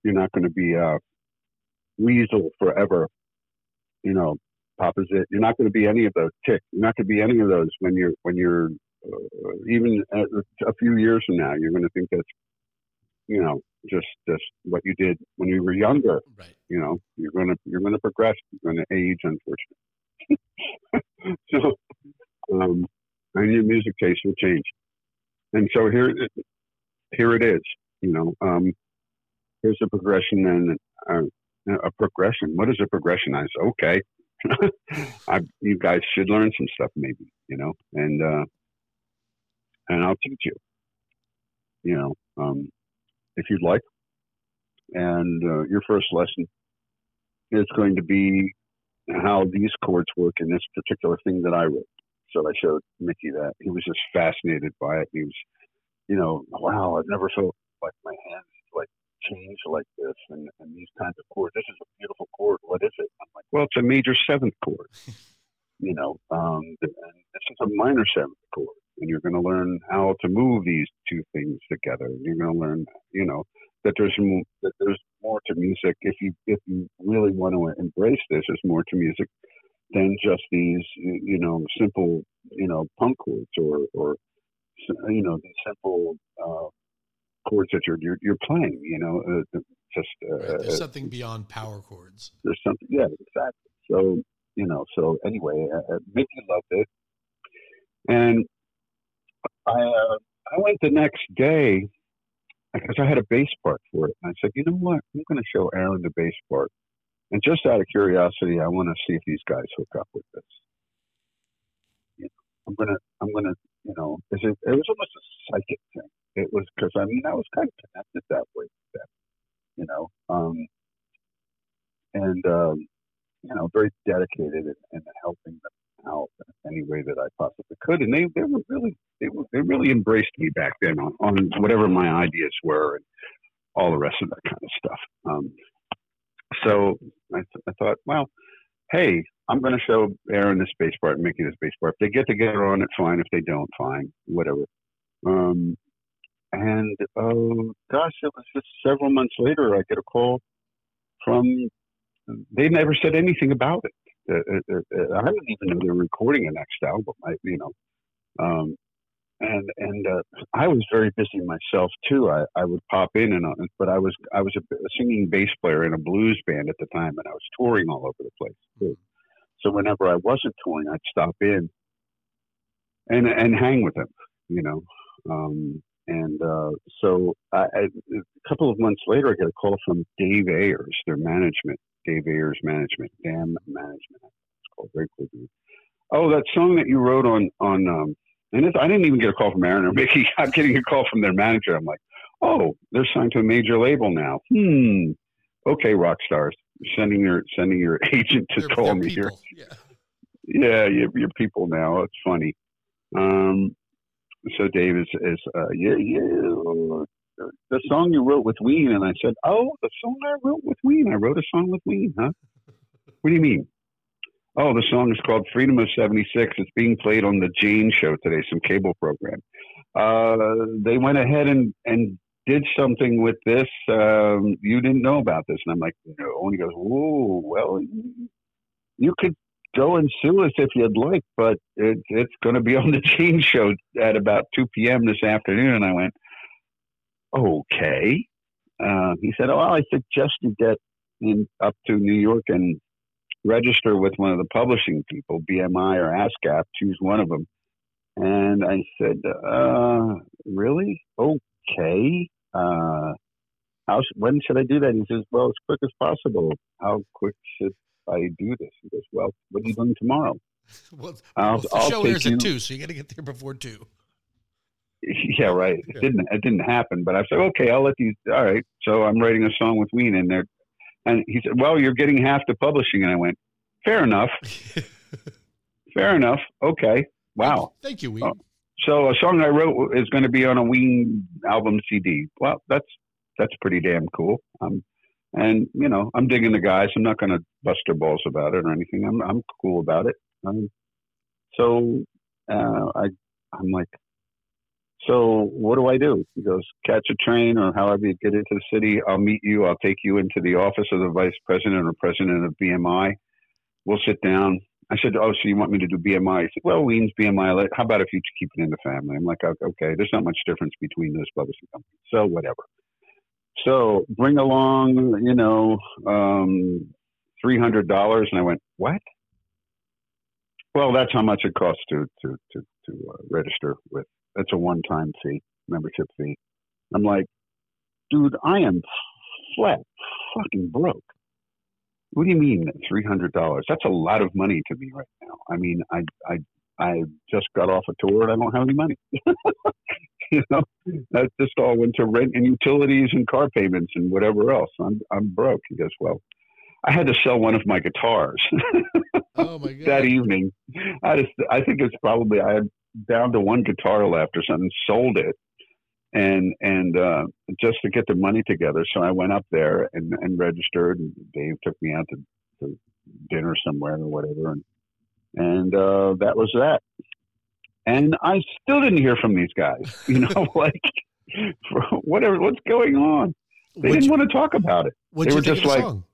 you're not going to be uh, weasel forever. You know, Papa's it. You're not going to be any of those tick. You're not going to be any of those when you're when you're uh, even a, a few years from now. You're going to think that's, you know, just just what you did when you were younger. Right. you know you're going to you're to progress you're going to age unfortunately. (laughs) So um and your music taste will change. And so here here it is you know um here's a progression and uh, a progression. What is a progression? I said okay. (laughs) I, you guys should learn some stuff maybe you know and uh and i'll teach you. You know um if you'd like and uh, your first lesson is going to be how these chords work in this particular thing that I wrote. So I showed Mickey that. He was just fascinated by it. He was, you know, wow, I've never felt like my hands like change like this and, and these kinds of chords. This is a beautiful chord. What is it? I'm like, well, it's a major seventh chord. (laughs) you know, um, and this is a minor seventh chord. And you're going to learn how to move these two things together. And you're going to learn, you know, that there's more, that there's more to music if you if you really want to embrace this. There's more to music than just these you know simple you know punk chords or or you know these simple uh, chords that you're you're, you're playing. You know, uh, just uh, Right. There's something beyond power chords. there's something. Yeah, exactly. So you know. So anyway, uh, uh, Mickey loved it, and I uh, I went the next day because I had a bass part for it. And I said, you know what? I'm going to show Aaron the bass part. And just out of curiosity, I want to see if these guys hook up with this. You know, I'm gonna, I'm gonna, you know, it, it was almost a psychic thing. It was because I mean I was kind of connected that way them, you know, um, and um, you know, very dedicated in, in helping them out any way that I possibly could. And they, they were really, they were, they really embraced me back then on, on whatever my ideas were and all the rest of that kind of stuff. Um, so I, th- I thought, well, hey, I'm going to show Aaron the space part, and Mickey this space part. If they get together on it, fine. If they don't, fine. Whatever. Um, and oh gosh, it was just several months later. I get a call from. They never said anything about it. Uh, uh, uh, I didn't even know they were recording a next album. I, you know, um, and and uh, I was very busy myself too. I, I would pop in and on, but I was I was a, a singing bass player in a blues band at the time, and I was touring all over the place too. So whenever I wasn't touring, I'd stop in and and hang with them, you know. Um, and uh, so I, I, a couple of months later, I get a call from Dave Ayers, their management, Dave Ayers Management, Dam Management. It's called very cool. Oh, that song that you wrote on on, um, and I didn't even get a call from Aaron or (laughs) Mickey. I'm getting a call from their manager. I'm like, oh, they're signed to a major label now. Hmm. Okay, rock stars, sending your sending your (laughs) agent to They're- call they're me people. here Yeah. yeah, you're, you're people now. It's funny. Um, so Dave is, is uh, yeah, yeah, the song you wrote with Ween, and I said, oh, the song I wrote with Ween. I wrote a song with Ween, huh? (laughs) What do you mean? Oh, the song is called Freedom of '76. It's being played on the Jane Show today, some cable program. Uh, they went ahead and and did something with this. Um, you didn't know about this, and I'm like, no. And he goes, oh, well, you could go and sue us if you'd like, but it, it's going to be on the (laughs) Jane Show at about 2 p.m. this afternoon. And I went, okay. Uh, he said, oh, well, I suggest you get in, up to New York and register with one of the publishing people, BMI or ASCAP, choose one of them. And I said, uh, really? Okay. Uh, how, when should I do that? He says, well, as quick as possible. How quick should I do this? He goes, well, what are you doing tomorrow? (laughs) Well, well, the I'll show airs at two, so you got to get there before two. (laughs) Yeah, right. It Yeah. didn't. It didn't happen. But I said, okay, I'll let these. All right. So I'm writing a song with Ween in there, and he said, well, you're getting half the publishing, and I went, fair enough, (laughs) fair enough. Okay. Wow. Thank you, Ween. Oh. So a song I wrote is going to be on a Ween album CD. Well, that's that's pretty damn cool. Um, and you know, I'm digging the guys. I'm not going to bust their balls about it or anything. I'm I'm cool about it. Um, so uh, I I'm like, so what do I do? He goes, catch a train or however you get into the city. I'll meet you. I'll take you into the office of the vice president or president of BMI. We'll sit down. I said, oh, so you want me to do BMI? He said, well, Ween's BMI. How about if you keep it in the family? I'm like, okay, there's not much difference between those publishing companies. So whatever. So bring along, you know, um, $300. And I went, what? Well, that's how much it costs to, to, to, to uh, register with. That's a one-time fee, membership fee. I'm like, dude, I am flat fucking broke. What do you mean three hundred dollars? That's a lot of money to me right now. I mean, I I I just got off a tour and I don't have any money. (laughs) you know, that just all went to rent and utilities and car payments and whatever else. I'm I'm broke. He goes, well, I had to sell one of my guitars Oh my (laughs) god! that evening. I just I think it's probably I had down to one guitar left or something. Sold it and and uh, just to get the money together. So I went up there and, and registered. And Dave took me out to, to dinner somewhere or whatever, and and uh, that was that. And I still didn't hear from these guys. (laughs) You know, (laughs) like for whatever what's going on. They What'd didn't you, want to talk about it. what'd they you were think just like- song?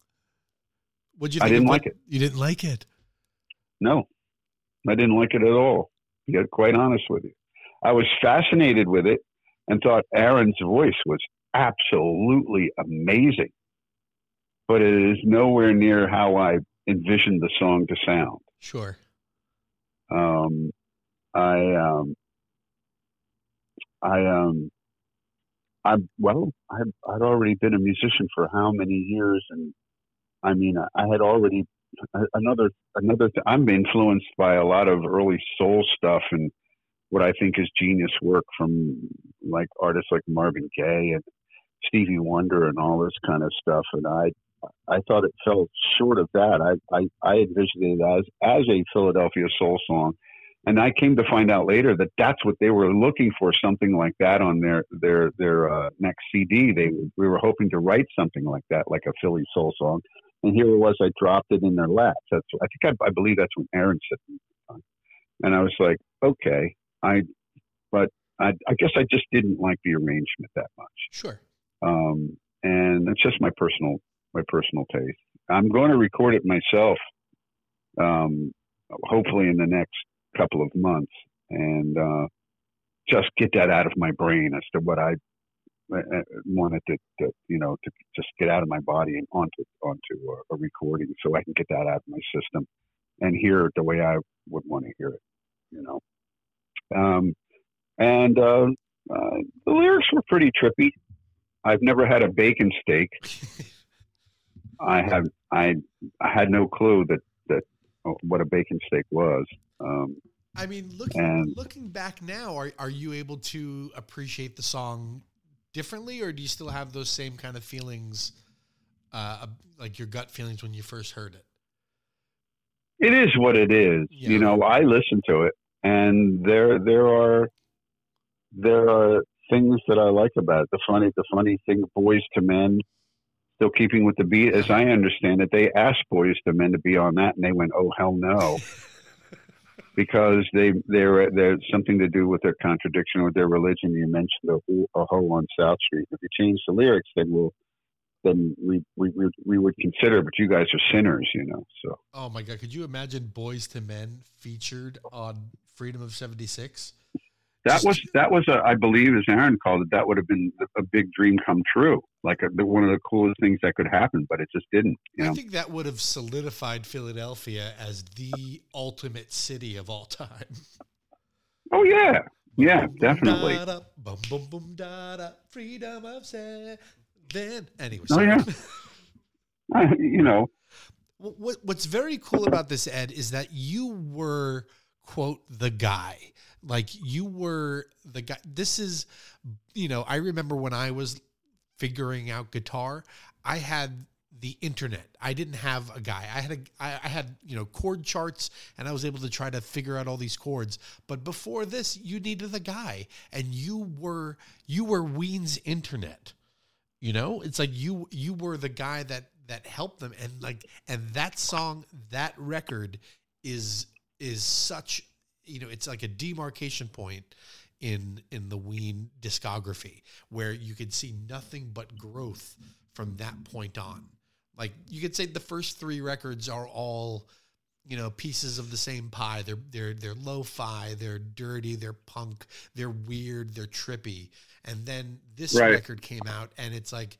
What'd you I didn't like it. You didn't like it. No, I didn't like it at all. To get quite honest with you, I was fascinated with it and thought Aaron's voice was absolutely amazing, but it is nowhere near how I envisioned the song to sound. Sure. Um, I um, I um, I I well, I'd, I'd already been a musician for how many years, and I mean, I had already another another. Th- I'm influenced by a lot of early soul stuff and what I think is genius work from like artists like Marvin Gaye and Stevie Wonder and all this kind of stuff. And I I thought it fell short of that. I I, I envisioned it as as a Philadelphia soul song and I came to find out later that that's what they were looking for, something like that on their their their uh, next CD. They we were hoping to write something like that, like a Philly soul song, and here it was. I dropped it in their laps. That's I think I, I believe that's when Aaron said, and I was like, okay, I, but I, I guess I just didn't like the arrangement that much. Sure. Um, and it's just my personal my personal taste. I'm going to record it myself. Um, hopefully in the next couple of months and uh, just get that out of my brain as to what I wanted to, to, you know, to just get out of my body and onto onto a, a, recording, so I can get that out of my system and hear it the way I would want to hear it, you know. Um, and uh, uh, the lyrics were pretty trippy. I've never had a bacon steak. I have I I had no clue that that uh, what a bacon steak was. Um, I mean, looking and, looking back now, are are you able to appreciate the song differently, or do you still have those same kind of feelings, uh, like your gut feelings when you first heard it? It is what it is. Yeah. You know, I listen to it, and there there are there are things that I like about it. The funny the funny thing, Boyz II Men, still keeping with the beat, as I understand it, they asked Boyz II Men to be on that, and they went, "Oh hell no." (laughs) because they they're there's something to do with their contradiction with their religion. You mentioned a, a hole on South Street. If you change the lyrics, then we'll then we, we we we would consider. But you guys are sinners, you know. So. Oh my God! Could you imagine Boyz II Men featured on Freedom of '76? That was that was a, I believe, as Aaron called it, that would have been a big dream come true. Like uh, a, one of the coolest things that could happen, but it just didn't. I know? think that would have solidified Philadelphia as the ultimate city of all time. Oh yeah, yeah, definitely. Boom, boom, boom, da, da, freedom of then Anyway, oh yeah. (laughs) you know, what what's very cool about this, Ed, is that you were quote the guy like you were the guy. This is, you know, I remember when I was figuring out guitar, I had the internet. I didn't have a guy. I had a I, I had, you know, chord charts and I was able to try to figure out all these chords. But before this, you needed a guy and you were you were Ween's internet. You know? It's like you you were the guy that that helped them and like and that song, that record is is such you know it's like a demarcation point in in the Ween discography where you could see nothing but growth from that point on. Like you could say the first three records are all you know pieces of the same pie. They're they're they're lo-fi, they're dirty, they're punk, they're weird, they're trippy. And then this right. record came out and it's like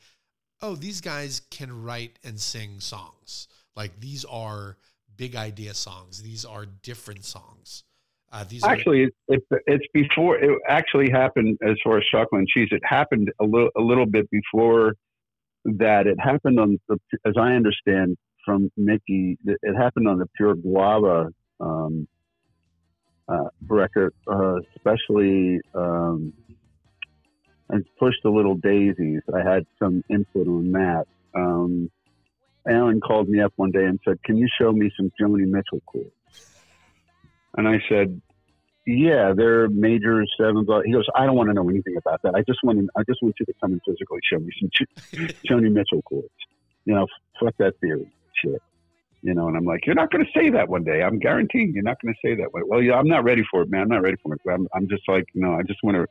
oh, these guys can write and sing songs. Like these are big idea songs. These are different songs. Uh, actually, are- it, it's before it actually happened. As far as chocolate and cheese, it happened a little a little bit before that. It happened on the, as I understand from Mickey, it happened on the Pure Guava um, uh, record, uh, especially. Um, and Push th' Little Daisies. I had some input on that. Um, Alan called me up one day and said, "Can you show me some Joni Mitchell chords?" And I said, yeah, they're major seven. But he goes, I don't want to know anything about that. I just want to, I just want you to come and physically show me some (laughs) Joni Mitchell chords. You know, fuck that theory shit. You know, and I'm like, you're not going to say that one day. I'm guaranteeing you're not going to say that. Way. Well, yeah, I'm not ready for it, man. I'm not ready for it. I'm, I'm just like, you know, I just want to.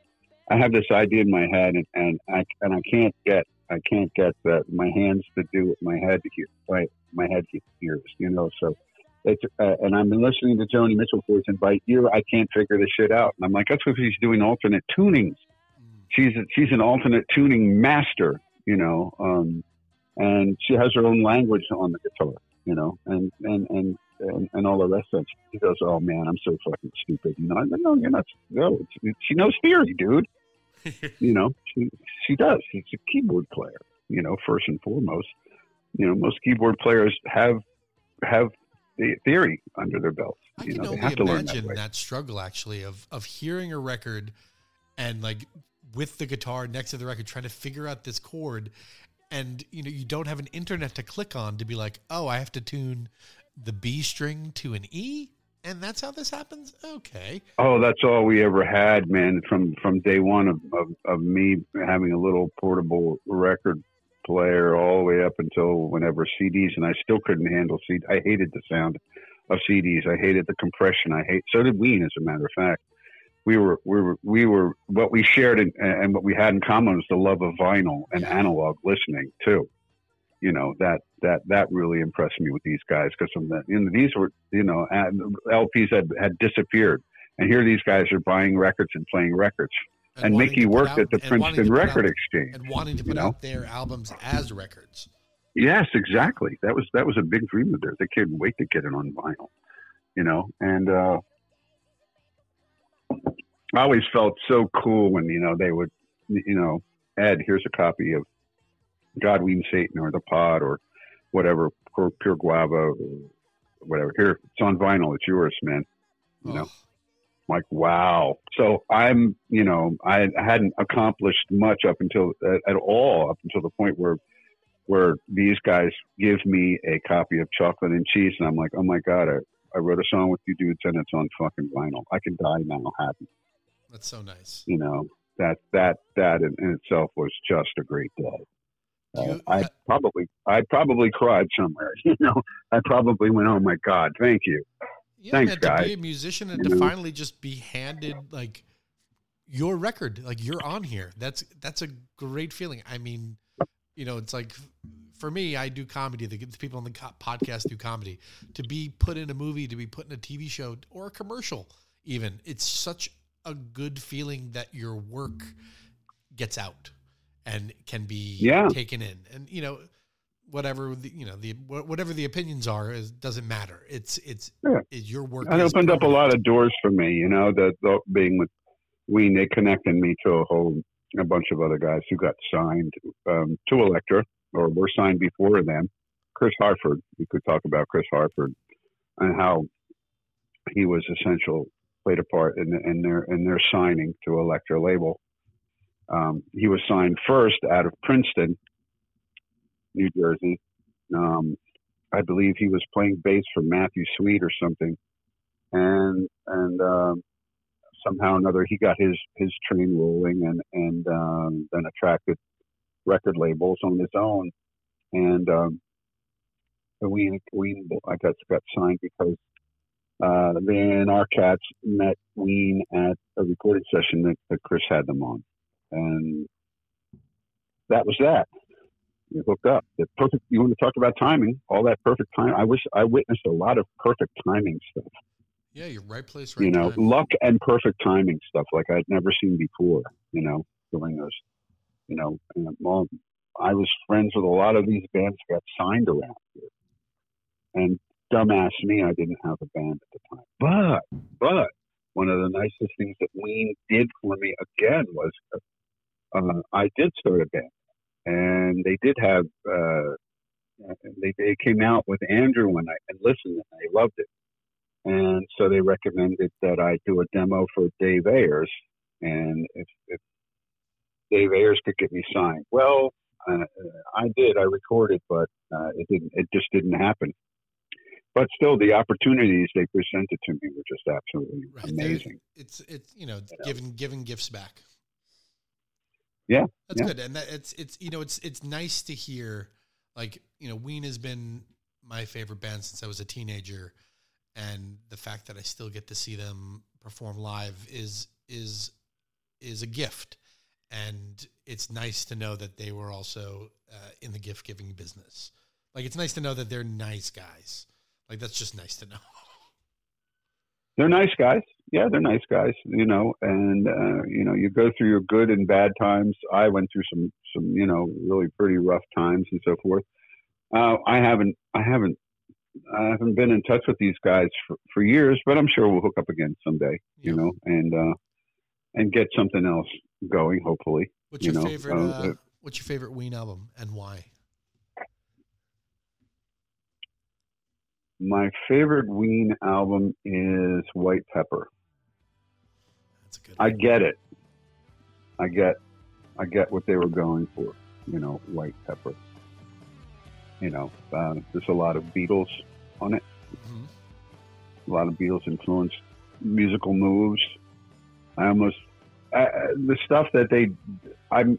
I have this idea in my head, and, and I and I can't get I can't get the, my hands to do what my head hears. Right, my head hears. You know, so it's, uh, and I've been listening to Joni Mitchell voice, and by ear, I can't figure this shit out. And I'm like, that's because she's doing alternate tunings. Mm. She's she's an alternate tuning master, you know, um, and she has her own language on the guitar, you know, and and and and, and all the rest of it. He goes, "Oh man, I'm so fucking stupid," you know. I go, "No, you're not. No, she knows theory, dude. (laughs) you know, she she does. She's a keyboard player. You know, first and foremost. You know, most keyboard players have have the theory under their belts. I you can know, they only have to learn that that, struggle actually of of hearing a record and like with the guitar next to the record trying to figure out this chord. And you know you don't have an internet to click on to be like oh I have to tune the B string to an E? And that's how this happens? Okay. Oh, that's all we ever had, man. From from day one of, of, of me having a little portable record player, all the way up until whenever CDs, and I still couldn't handle CD. I hated the sound of CDs. I hated the compression. I hate. So did Ween, as a matter of fact. We were we were we were what we shared in, and what we had in common was the love of vinyl and analog listening too. You know that that that really impressed me with these guys because you know, these were you know LPs had had disappeared and here these guys are buying records and playing records. And, Mickey worked out- at the Princeton Record out- Exchange. and wanting to you put know? out their albums as records Yes, exactly. That was that was a big dream of theirs. They couldn't wait to get it on vinyl. You know, and uh, I always felt so cool when you know they would, you know, Ed, here's a copy of God, Ween Satan, or The Pod, or whatever, Pure, Pure Guava, or whatever. Here, it's on vinyl. It's yours, man. You know? Like wow. So i'm you know i hadn't accomplished much up until at, at all up until the point where where these guys give me a copy of chocolate and cheese and i'm like oh my god i, I wrote a song with you dudes and it's on fucking vinyl. I can die now happy. That's so nice. You know that that that in, in itself was just a great day. Uh, you- I probably, I probably cried somewhere. (laughs) You know, I probably went, "Oh my God, thank you." Yeah, Thanks, man, to guys. be a musician and You to know? finally just be handed like your record, like you're on here. That's that's a great feeling. I mean, you know, it's like for me, I do comedy. The, the people on the podcast do comedy. To be put in a movie, to be put in a TV show or a commercial, even it's such a good feeling that your work gets out and can be Yeah. taken in. And you know, whatever the, you know the whatever the opinions are is doesn't matter. It's it's Yeah. is your work. It opened up a lot of doors for me. You know, that being with Ween, they connected me to a whole a bunch of other guys who got signed um, to Elektra or were signed before them. Chris Harford, we could talk about Chris Harford and how he was essential, played a part in, in their in their signing to Elektra label. Um, he was signed first out of Princeton, New Jersey. Um, I believe he was playing bass for Matthew Sweet or something, and and um, somehow or another he got his his train rolling and and um, then attracted record labels on his own, and um, we we I guess got signed because uh, then our cats met Ween at a recording session that, that Chris had them on, and that was that. Hooked up. The perfect. You want to talk about timing? All that perfect time. I wish I witnessed a lot of perfect timing stuff. Yeah, you're right place, right you know, time. luck and perfect timing stuff like I'd never seen before. You know, doing those. You know, and well, I was friends with a lot of these bands that got signed around here, and dumbass me, I didn't have a band at the time. But but one of the nicest things that Ween did for me again was uh, I did start a band, and they did have uh, they they came out with Andrew and I and listened and I loved it, and so they recommended that I do a demo for Dave Ayers, and if, if Dave Ayers could get me signed, well. Uh, I did. I recorded, but uh, it didn't. It just didn't happen but still the opportunities they presented to me were just absolutely Right amazing It's it's you know You know? giving giving gifts back. Yeah, that's yeah. good, and that it's it's you know it's it's nice to hear like you know Ween has been my favorite band since I was a teenager, and the fact that I still get to see them perform live is is is a gift, and it's nice to know that they were also uh, in the gift giving business. Like it's nice to know that they're nice guys. Like that's just nice to know. (laughs) they're nice guys yeah they're nice guys you know and uh, you know you go through your good and bad times i went through some some you know really pretty rough times and so forth uh, i haven't i haven't i haven't been in touch with these guys for, for years but i'm sure we'll hook up again someday you know and uh and get something else going. Hopefully, What's you your know, favorite? uh, Uh, uh, what's your favorite Ween album and why? my favorite Ween album is White Pepper. That's a good. I One. get it. I get, I get what they were going for. You know, White Pepper. You know, uh, there's a lot of Beatles on it. Mhm. A lot of Beatles influenced musical moves. I almost uh, the stuff that they, I'm,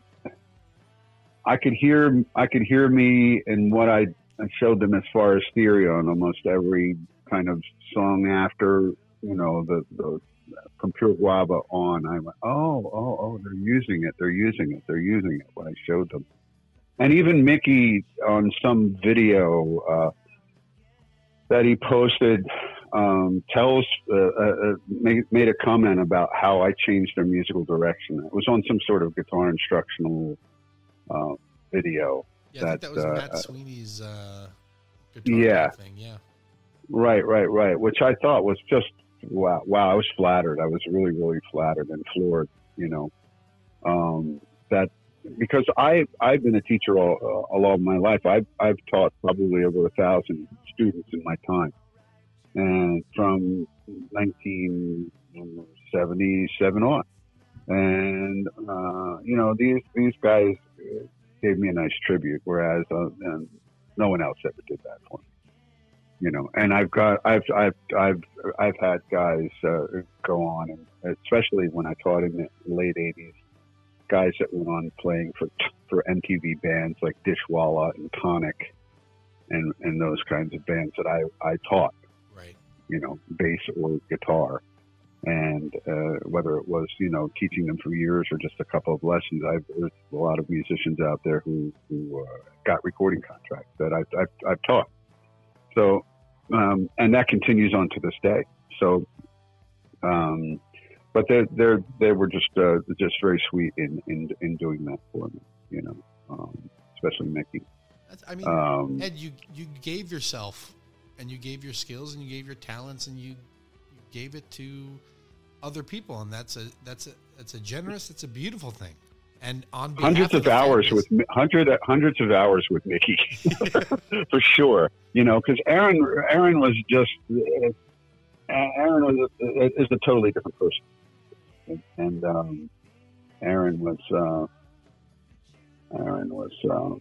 I could hear, I could hear me and what I, I showed them as far as theory on almost every kind of song after, you know, the the from Pure Guava on. I went, oh, oh, oh, they're using it, they're using it, they're using it. When I showed them, and even Mickey on some video uh, that he posted um, tells uh, uh, uh, made, made a comment about how I changed their musical direction. It was on some sort of guitar instructional uh, video. Yeah, I think that, that was uh, Matt Sweeney's uh, guitar Yeah. thing. Yeah. Right, right, right. Which I thought was just wow, wow. I was flattered. I was really, really flattered and floored. You know, um, that because I I've been a teacher all, uh, all of my life. I've I've taught probably over a thousand students in my time, and from 1977 on, and uh, you know these these guys gave me a nice tribute, whereas uh, no one else ever did that for me you know, and I've got, I've, I've, I've, I've had guys uh, go on, and especially when I taught in the late '80s, guys that went on playing for for MTV bands like Dishwalla and Tonic, and and those kinds of bands that I I taught, Right. you know, bass or guitar, and uh, whether it was you know teaching them for years or just a couple of lessons, I've there's a lot of musicians out there who who uh, got recording contracts that I've, I've I've taught. So, um, and that continues on to this day. So, um, but they they they were just uh, just very sweet in, in in doing that for me, you know, um, especially Mickey. That's, I mean, Um, Ed, you you gave yourself, and you gave your skills, and you gave your talents, and you, you gave it to other people, and that's a that's a that's a generous, it's a beautiful thing. And on hundreds of the hours families- with hundred hundreds of hours with Mickey, (laughs) for sure. You know, because Aaron Aaron was just uh, Aaron was a, is a totally different person, and, and um, Aaron was uh, Aaron was uh,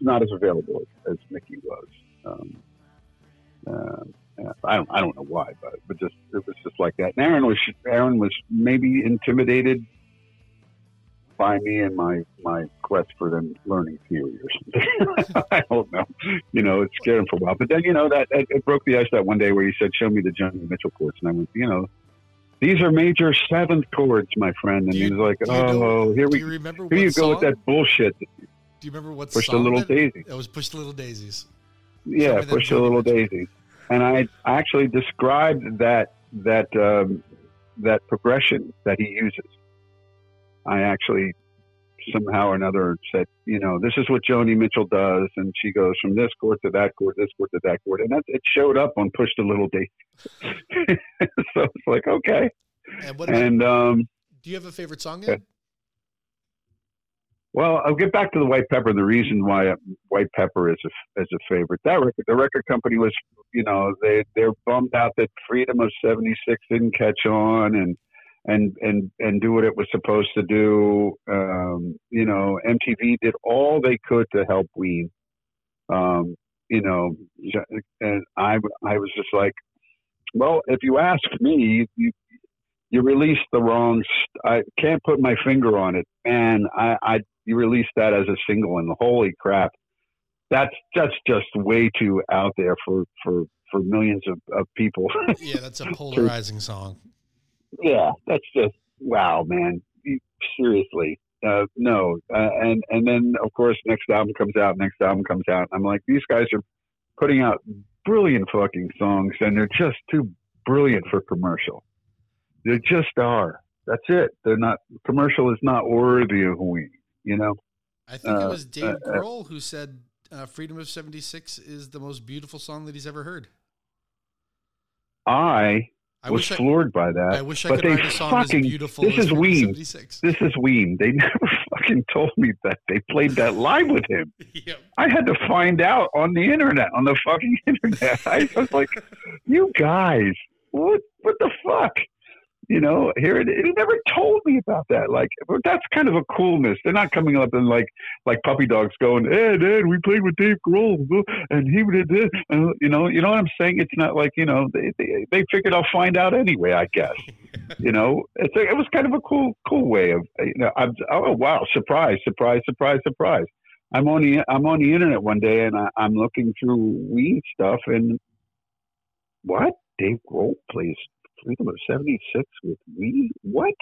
not as available as, as Mickey was. Um, uh, I don't I don't know why, but but just it was just like that. And Aaron was Aaron was maybe intimidated by me and my my quest for them learning theory or something. (laughs) I don't know. You know, it scared him for a while. But then, you know, that it, broke the ice that one day where he said, "Show me the Joni Mitchell chords," and I went, you know. These are major seventh chords, my friend. And you- he was like, you know- "Oh, here we, you remember here you song? go with that bullshit." Do you remember what Push the little that- daisy. It was Push th' Little Daisies. Yeah, push the little daisy. And I actually described that that um, that progression that he uses. I actually somehow or another said, you know, this is what Joni Mitchell does, and she goes from this chord to that chord, this chord to that chord, and that, it showed up on Push the Little D. (laughs) so it's like okay, And what about, and um, do you have a favorite song? Ed? Well, I'll get back to the White Pepper. The reason why White Pepper is a is a favorite. That record, the record company was, you know, they they're bummed out that Freedom of '76 didn't catch on and and and and do what it was supposed to do. Um, you know, MTV did all they could to help Ween. Um, you know, and I I was just like, well, if you ask me, you you released the wrong. St- I can't put my finger on it, and I, I you released that as a single, and holy crap, that's that's just way too out there for for for millions of, of people. Yeah, that's a (laughs) polarizing song. Yeah, that's just wow, man. Seriously, uh, no. Uh, and and then of course next album comes out, next album comes out. I'm like, these guys are putting out brilliant fucking songs, and they're just too brilliant for commercial. They just are. That's it. They're not commercial is not worthy of we. You know. I think it Uh, was Dave uh, uh, Grohl who said uh, "Freedom of '76" is the most beautiful song that he's ever heard. I I was wish I, floored by that. I wish I but could they write a song fucking this is Ween. This is Ween. They (laughs) never fucking told me that they played that live with him. (laughs) Yep. I had to find out on the internet, on the fucking (laughs) internet. I was like, "You guys, what? What the fuck?" You know, here it, it never told me about that. Like, that's kind of a coolness. They're not coming up and like, like puppy dogs going, "Ed, Ed, we played with Dave Grohl, and he did this." And, you know, you know what I'm saying? It's not like you know they they, they figured I'll find out anyway. I guess. (laughs) you know, it's a, it was kind of a cool cool way of you know. I'm, oh wow, surprise, surprise, surprise, surprise. I'm on the I'm on the internet one day and I, I'm looking through Ween stuff and what Dave Grohl plays Freedom of '76 with Ween? What?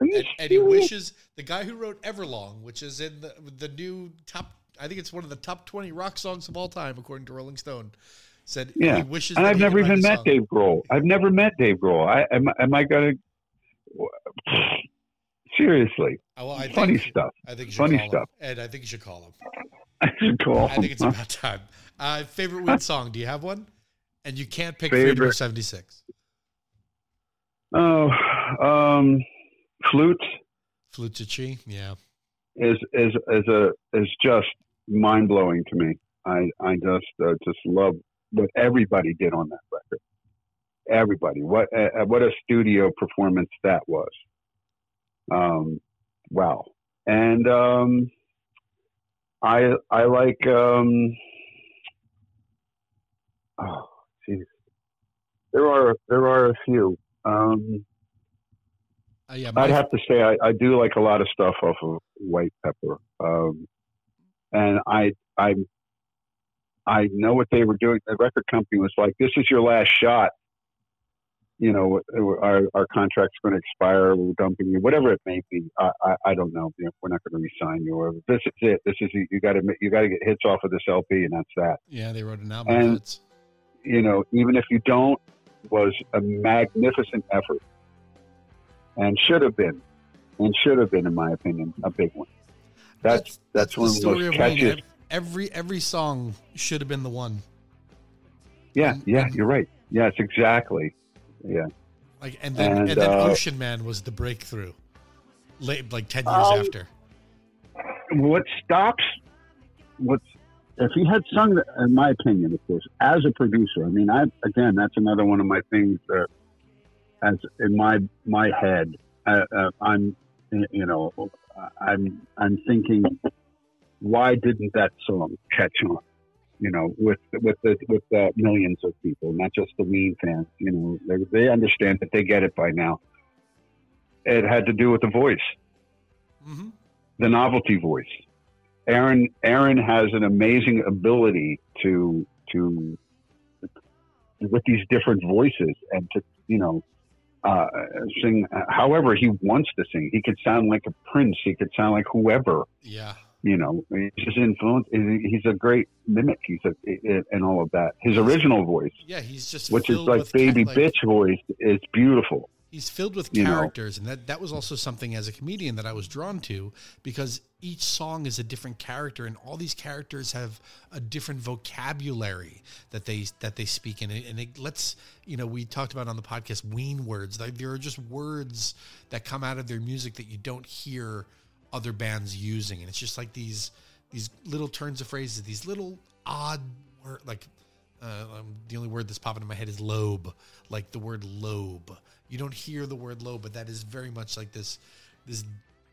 And, and he wishes the guy who wrote Everlong, which is in the the new top. I think it's one of the top twenty rock songs of all time, according to Rolling Stone. Said Yeah. he wishes. And I've never even met song. Dave Grohl. I've never met Dave Grohl. I am am I gonna seriously Oh, well, think, funny stuff? I think you Funny call stuff. him. Ed, I think you should call him. (laughs) I should call I think it's about time. Uh, favorite Ween song? Do you have one? And you can't pick Freedom Favorite- of '76. Oh, um. Flute Chi. Yeah. is is is a is just mind blowing to me. I I just uh, just love what everybody did on that record. Everybody, what uh, what a studio performance that was. Um, wow, and um, I I like um, oh jeez, there are there are a few. Um, Uh, yeah. I'd have to say I, I do like a lot of stuff off of White Pepper, um, and I I I know what they were doing. The record company was like, "This is your last shot." You know, our our contract's going to expire. We're dumping you, whatever it may be. I I, I don't know. We're not going to resign you. Or this is it. This is you got to you got to get hits off of this LP, and that's that. yeah, they wrote an album. And- You know, even if you don't, was a magnificent effort, and should have been, and should have been, in my opinion, a big one. That's that's, one of the most. Ev- Every every song should have been the one. Yeah, yeah, you're right. Yes, exactly. Yeah. Like and then and, And, then uh, Ocean Man was the breakthrough. Late, like ten years Um, after. What stops? What's if he had sung, in my opinion, of course, as a producer. I mean, I again, that's another one of my things that, as in my my head, uh, uh, I'm, you know, I'm I'm thinking, why didn't that song catch on? You know, with with the with the millions of people, not just the Ween fans. You know, they, they understand that they get it by now. It had to do with the voice hmm the novelty voice. Aaron Aaron has an amazing ability to to with these different voices and to you know uh, sing however he wants to sing. He could sound like a prince. He could sound like whoever. Yeah. You know, his influence. He's a great mimic. He's a and all of that. His original voice, Yeah, he's just which is like baby like- bitch voice, is beautiful. He's filled with you know. characters, and that that was also something as a comedian that I was drawn to because each song is a different character, and all these characters have a different vocabulary that they that they speak in, and it lets you know we talked about on the podcast Ween words. Like there are just words that come out of their music that you don't hear other bands using, and it's just like these these little turns of phrases, these little odd word like uh, um, the only word that's popping in my head is lobe, like the word lobe. You don't hear the word low, but that is very much like this, this,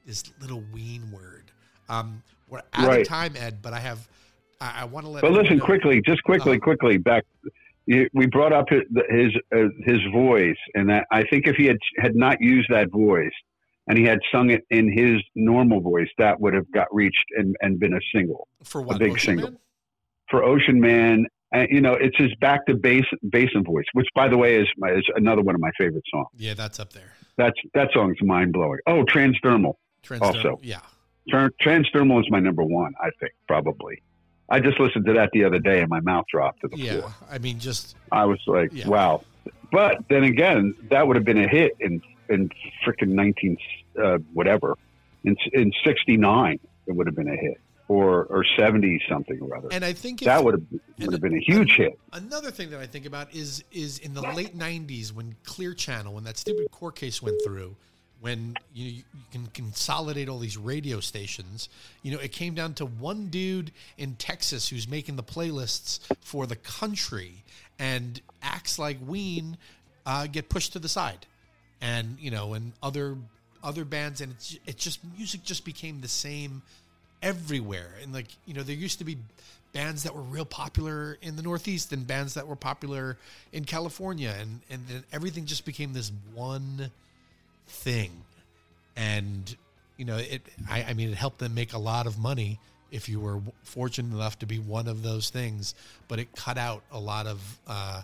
this little ween word. Um, we're out of time, Ed, but I have, I, I want to let. But listen, know- quickly, just quickly, Uh-huh. quickly back. We brought up his his, uh, his voice, and that, I think if he had had not used that voice and he had sung it in his normal voice, that would have got reached and, and been a single for what a big Ocean single. Man? for Ocean Man. And you know, it's his back to bass basin voice, which, by the way, is my, is another one of my favorite songs. Yeah, that's up there. That's that song's mind blowing. Oh, Transdermal. Transdermal, Also. yeah, Tran- Transdermal is my number one, I think, probably. I just listened to that the other day and my mouth dropped to the yeah. floor. I mean, just I was like, Yeah. wow. But then again, that would have been a hit in in freaking nineteen uh, whatever in in '69. It would have been a hit or or seventy something or other. And I think if, that would have would have been a huge hit. Another thing that I think about is is in the late '90s when Clear Channel, when that stupid court case went through, when you you can consolidate all these radio stations, you know, it came down to one dude in Texas who's making the playlists for the country, and acts like Ween uh, get pushed to the side, and you know, and other other bands, and it's it just music just became the same everywhere, and like you know, there used to be bands that were real popular in the Northeast and bands that were popular in California, and and then everything just became this one thing, and you know, it. I, I mean, it helped them make a lot of money if you were fortunate enough to be one of those things, but it cut out a lot of uh,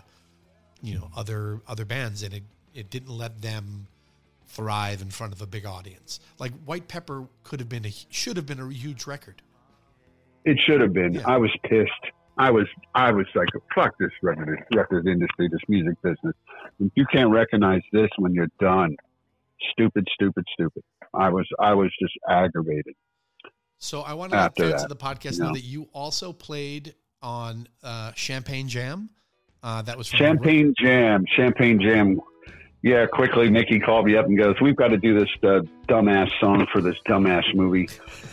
you know other other bands, and it it didn't let them thrive in front of a big audience. Like White Pepper could have been a should have been a huge record. It should have been. Yeah. I was pissed. I was I was like, fuck this record record industry, this music business. If you can't recognize this when you're done, stupid, stupid, stupid. I was I was just aggravated. So I want to let fans of the podcast you know know. that you also played on uh, Champagne Jam. Uh, that was from Champagne Jam, Champagne Jam. Yeah, quickly, Mickey called me up and goes, "We've got to do this uh, dumbass song for this dumbass movie, (laughs)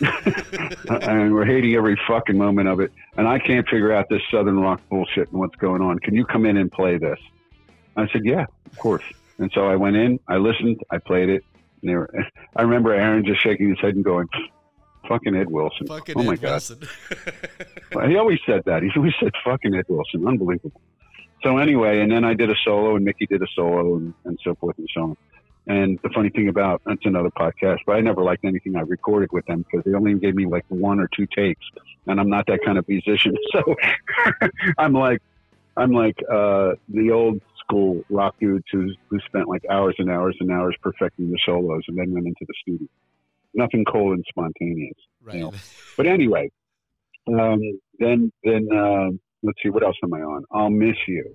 and we're hating every fucking moment of it. And I can't figure out this Southern rock bullshit and what's going on. Can you come in and play this?" I said, "Yeah, of course." And so I went in, I listened, I played it. And were, (laughs) I remember Aaron just shaking his head and going, "Fucking Ed Wilson! Fucking oh my Ed god!" Wilson. (laughs) Well, He always said that. He always said "fucking Ed Wilson." Unbelievable. So anyway, and then I did a solo, and Mickey did a solo, and, and so forth and so on. And the funny thing about that's another podcast, but I never liked anything I recorded with them because they only gave me like one or two takes, and I'm not that kind of musician. (laughs) So (laughs) I'm like, I'm like uh, the old school rock dudes who who spent like hours and hours and hours perfecting the solos, and then went into the studio. Nothing cold and spontaneous. right. know. But anyway, um, then then uh, let's see what else am I on? I'll miss you,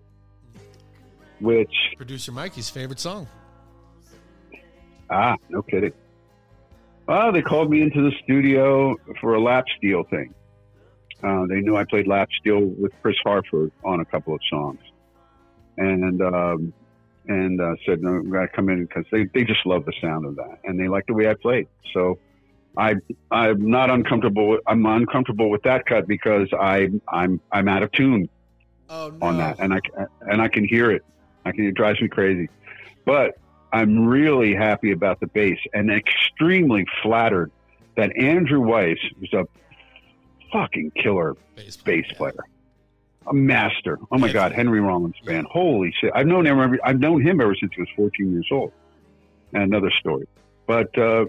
which Producer Mikey's favorite song. ah no kidding. Well, they called me into the studio for a lap steel thing. Uh, they knew I played lap steel with Chris Harford on a couple of songs, and um, and uh, said no, to come in because they, they just love the sound of that and they like the way I played. So I I'm not uncomfortable. With, I'm uncomfortable with that cut because I I'm I'm out of tune Oh no. on that, and I and I can hear it. I can. It drives me crazy, but I'm really happy about the bass and extremely flattered that Andrew Weiss was a fucking killer bass bass yeah. player, a master. Oh my Yeah. God, Henry Rollins band. Holy shit! I've known him. Ever, I've known him ever since he was 14 years old. And another story, but uh,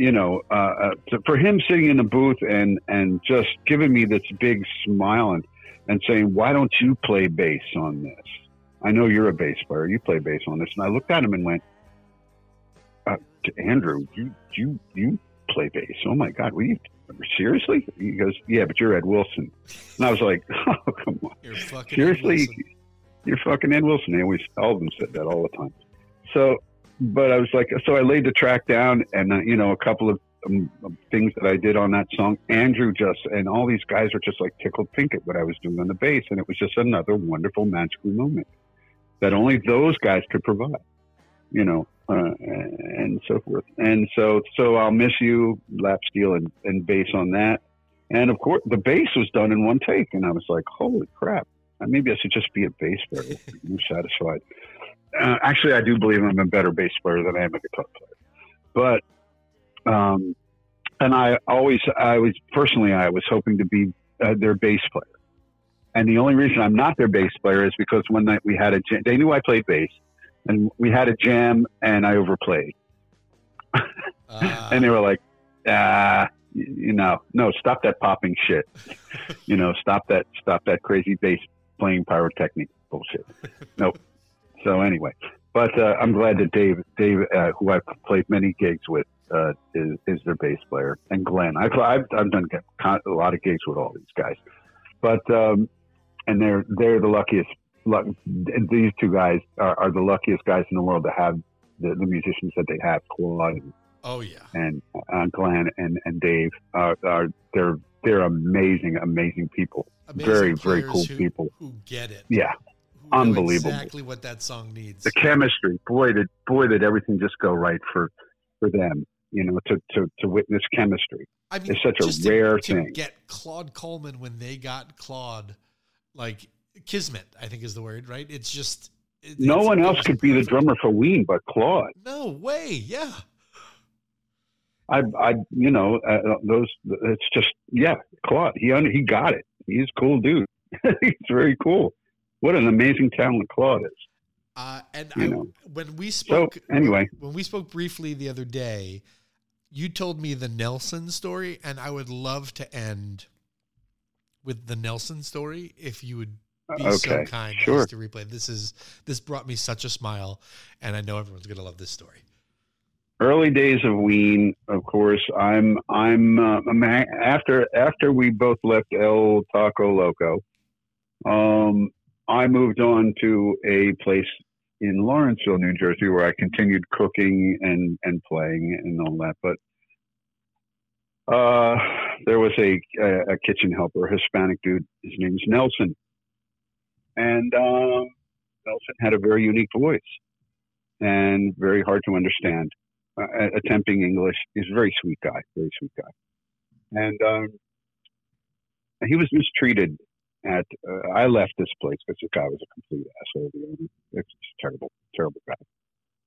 you know, uh, uh, to- for him sitting in the booth and and just giving me this big smile and and saying, "Why don't you play bass on this?" I know you're a bass player. You play bass on this, and I looked at him and went, uh, Andrew, you you you play bass? Oh my God, were you seriously? He goes, Yeah, but you're Ed Wilson. And I was like, (laughs) Oh come on, You're fucking seriously, you're fucking Ed Wilson. They always all of them said that all the time. So, but I was like, so I laid the track down, and uh, you know, a couple of um, things that I did on that song. Andrew just and all these guys were just like tickled pink at what I was doing on the bass, and it was just another wonderful magical moment that only those guys could provide. You know, uh, and so forth. And so, so I'll miss you, lap steel and, and bass on that. And of course, the bass was done in one take, and I was like, "Holy crap! Maybe I should just be a bass player." (laughs) I'm satisfied. Uh, actually, I do believe I'm a better bass player than I am a guitar player. But, um, and I always, I was personally, I was hoping to be uh, their bass player. And the only reason I'm not their bass player is because one night we had a jam. They knew I played bass, and we had a jam, and I overplayed. Uh, (laughs) and they were like, ah, you know, no, stop that popping shit. you know, stop that, stop that crazy bass playing pyrotechnic bullshit. Nope. So anyway, but uh, I'm glad that Dave, Dave, uh, who I've played many gigs with, uh, is, is their bass player, and Glenn. I've, I've, I've done a lot of gigs with all these guys, but um, and they're they're the luckiest. Luck, these two guys are, are the luckiest guys in the world to have the, the musicians that they have, Claude and oh yeah. and uh, Glenn and, and Dave are, are they're they're amazing, amazing people. Amazing very, very cool who, people. who get it. Yeah, unbelievable. Exactly what that song needs. the chemistry. Boy, did boy did everything just go right for for them. You know, to to to witness chemistry. I mean, It's such a to- rare to thing. Get Claude Coleman when they got Claude, like Kismet, I think is the word, right? It's just it- No it's- one else could be the drummer for Ween but Claude. No way, yeah. I, I, you know, uh, those. It's just, yeah, Claude. He he got it. He's a cool dude. (laughs) He's very cool. What an amazing talent Claude is. Uh, and I, when we So spoke, anyway, when we spoke briefly the other day, you told me the Nelson story, and I would love to end with the Nelson story if you would be so kind sure. to replay. This is this brought me such a smile, and I know everyone's going to love this story. early days of Ween, of course. I'm I'm, uh, I'm after after we both left El Taco Loco. Um, I moved on to a place in Lawrenceville, New Jersey, where I continued cooking and and playing and all that. But uh, there was a, a a kitchen helper, a Hispanic dude. His name is Nelson, and um, Nelson had a very unique voice and very hard to understand uh, attempting English. He's a very sweet guy, very sweet guy. And um, he was mistreated at. Uh, I left this place because the guy was a complete asshole. It's terrible, terrible guy.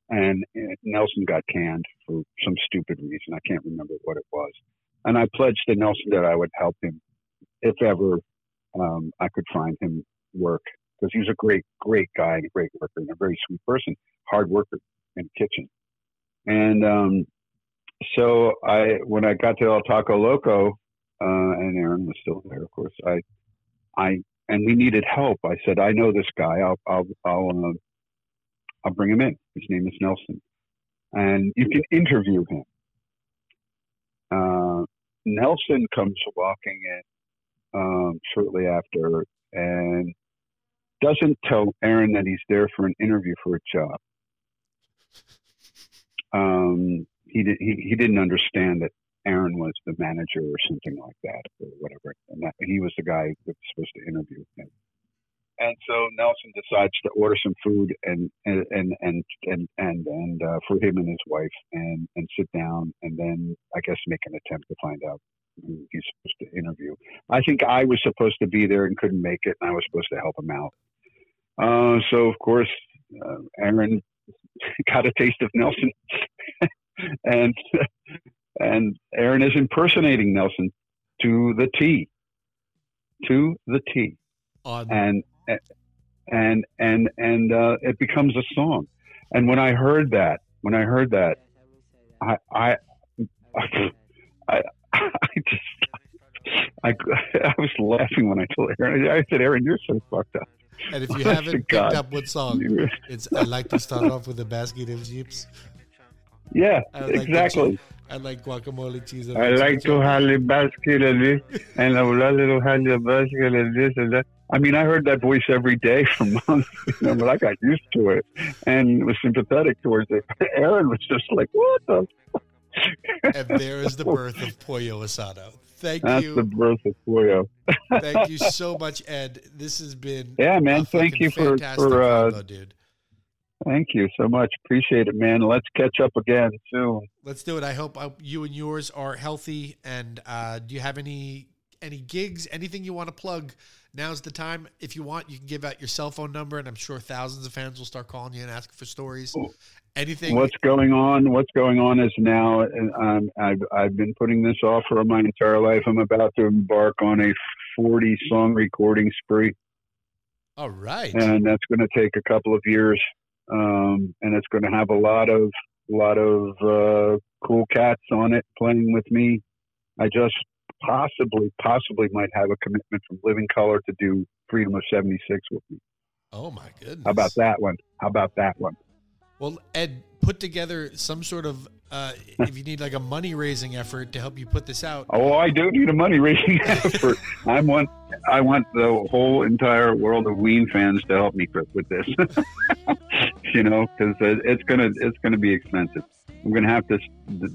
And uh, Nelson got canned for some stupid reason. I can't remember what it was. And I pledged to Nelson that I would help him if ever um, I could find him work because he was a great, great guy and a great worker and a very sweet person, hard worker in the kitchen. And um, so I, when I got to El Taco Loco, uh, and Aaron was still there, of course. I, I, and we needed help. I said, I know this guy. I'll, I'll, I'll, uh, I'll bring him in. His name is Nelson, and you can interview him. Uh, Nelson comes walking in um, shortly after, and doesn't tell Aaron that he's there for an interview for a job um, he, did, he he didn't understand that Aaron was the manager or something like that or whatever, and that he was the guy that was supposed to interview him. And so Nelson decides to order some food and and and and and and, and uh, for him and his wife, and and sit down, and then I guess make an attempt to find out who he's supposed to interview. I think I was supposed to be there and couldn't make it, and I was supposed to help him out. Uh, so of course, uh, Aaron (laughs) got a taste of Nelson, (laughs) and (laughs) and Aaron is impersonating Nelson to the T, to the T, On and and and and uh, it becomes a song. And when I heard that, when I heard that, I I I, (laughs) I just I, (laughs) I was laughing when I told Aaron. I said, "Aaron, you're so fucked up." and if (laughs) you honest haven't picked God. up what song, it's I like to start off with the basket of jeeps. Yeah, like exactly. I like guacamole cheese. I like to a basket of this and a little have a basket of this and that. I mean, I heard that voice every day (laughs) for months, you know, but I got used to it and was sympathetic towards it. (laughs) Aaron was just like, "What the?" And there is the birth of Pollo Asado. Thank That's you. the birth of Pollo. Thank you so much, Ed. This has been Yeah, man. Thank you for fantastic for uh, combo, dude. Thank you so much. Appreciate it, man. Let's catch up again soon. Let's do it. I hope uh, you and yours are healthy. And uh, do you have any any gigs? Anything you want to plug? Now's the time. If you want, you can give out your cell phone number, and I'm sure thousands of fans will start calling you and asking for stories. Anything? What's going on? What's going on is now um, I've I've been putting this off for my entire life. I'm about to embark on a 40 song recording spree, All right. and that's going to take a couple of years. Um, and it's going to have a lot of a lot of uh, cool cats on it playing with me. I just possibly possibly might have a commitment from Living Colour to do Freedom of 76 with me. oh my goodness. How about that one? How about that one? Well, Ed, put together some sort of uh, if you need like a money raising effort to help you put this out. Oh, I do need a money raising (laughs) effort. I want, I want the whole entire world of Ween fans to help me with this. (laughs) you know, because it's gonna, it's gonna be expensive. I'm gonna have to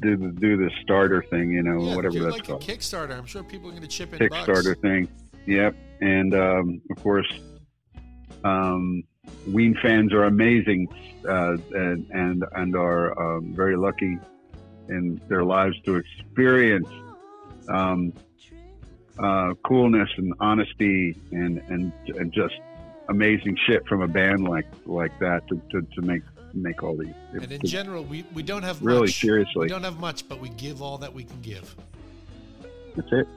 do the do the starter thing, you know, yeah, whatever that's like called, Kickstarter. I'm sure people are to chip in Kickstarter bucks. thing. Yep, and um, of course, um, Ween fans are amazing uh, and and and are um, very lucky in their lives to experience um, uh, coolness and honesty and, and and just amazing shit from a band like like that to, to, to make make all these. And in general, we, we don't have really much. We seriously, don't have much, but we give all that we can give. that's it.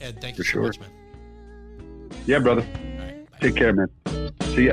Ed, thank For you so sure. much, man. Yeah, brother. Take care, man. See ya.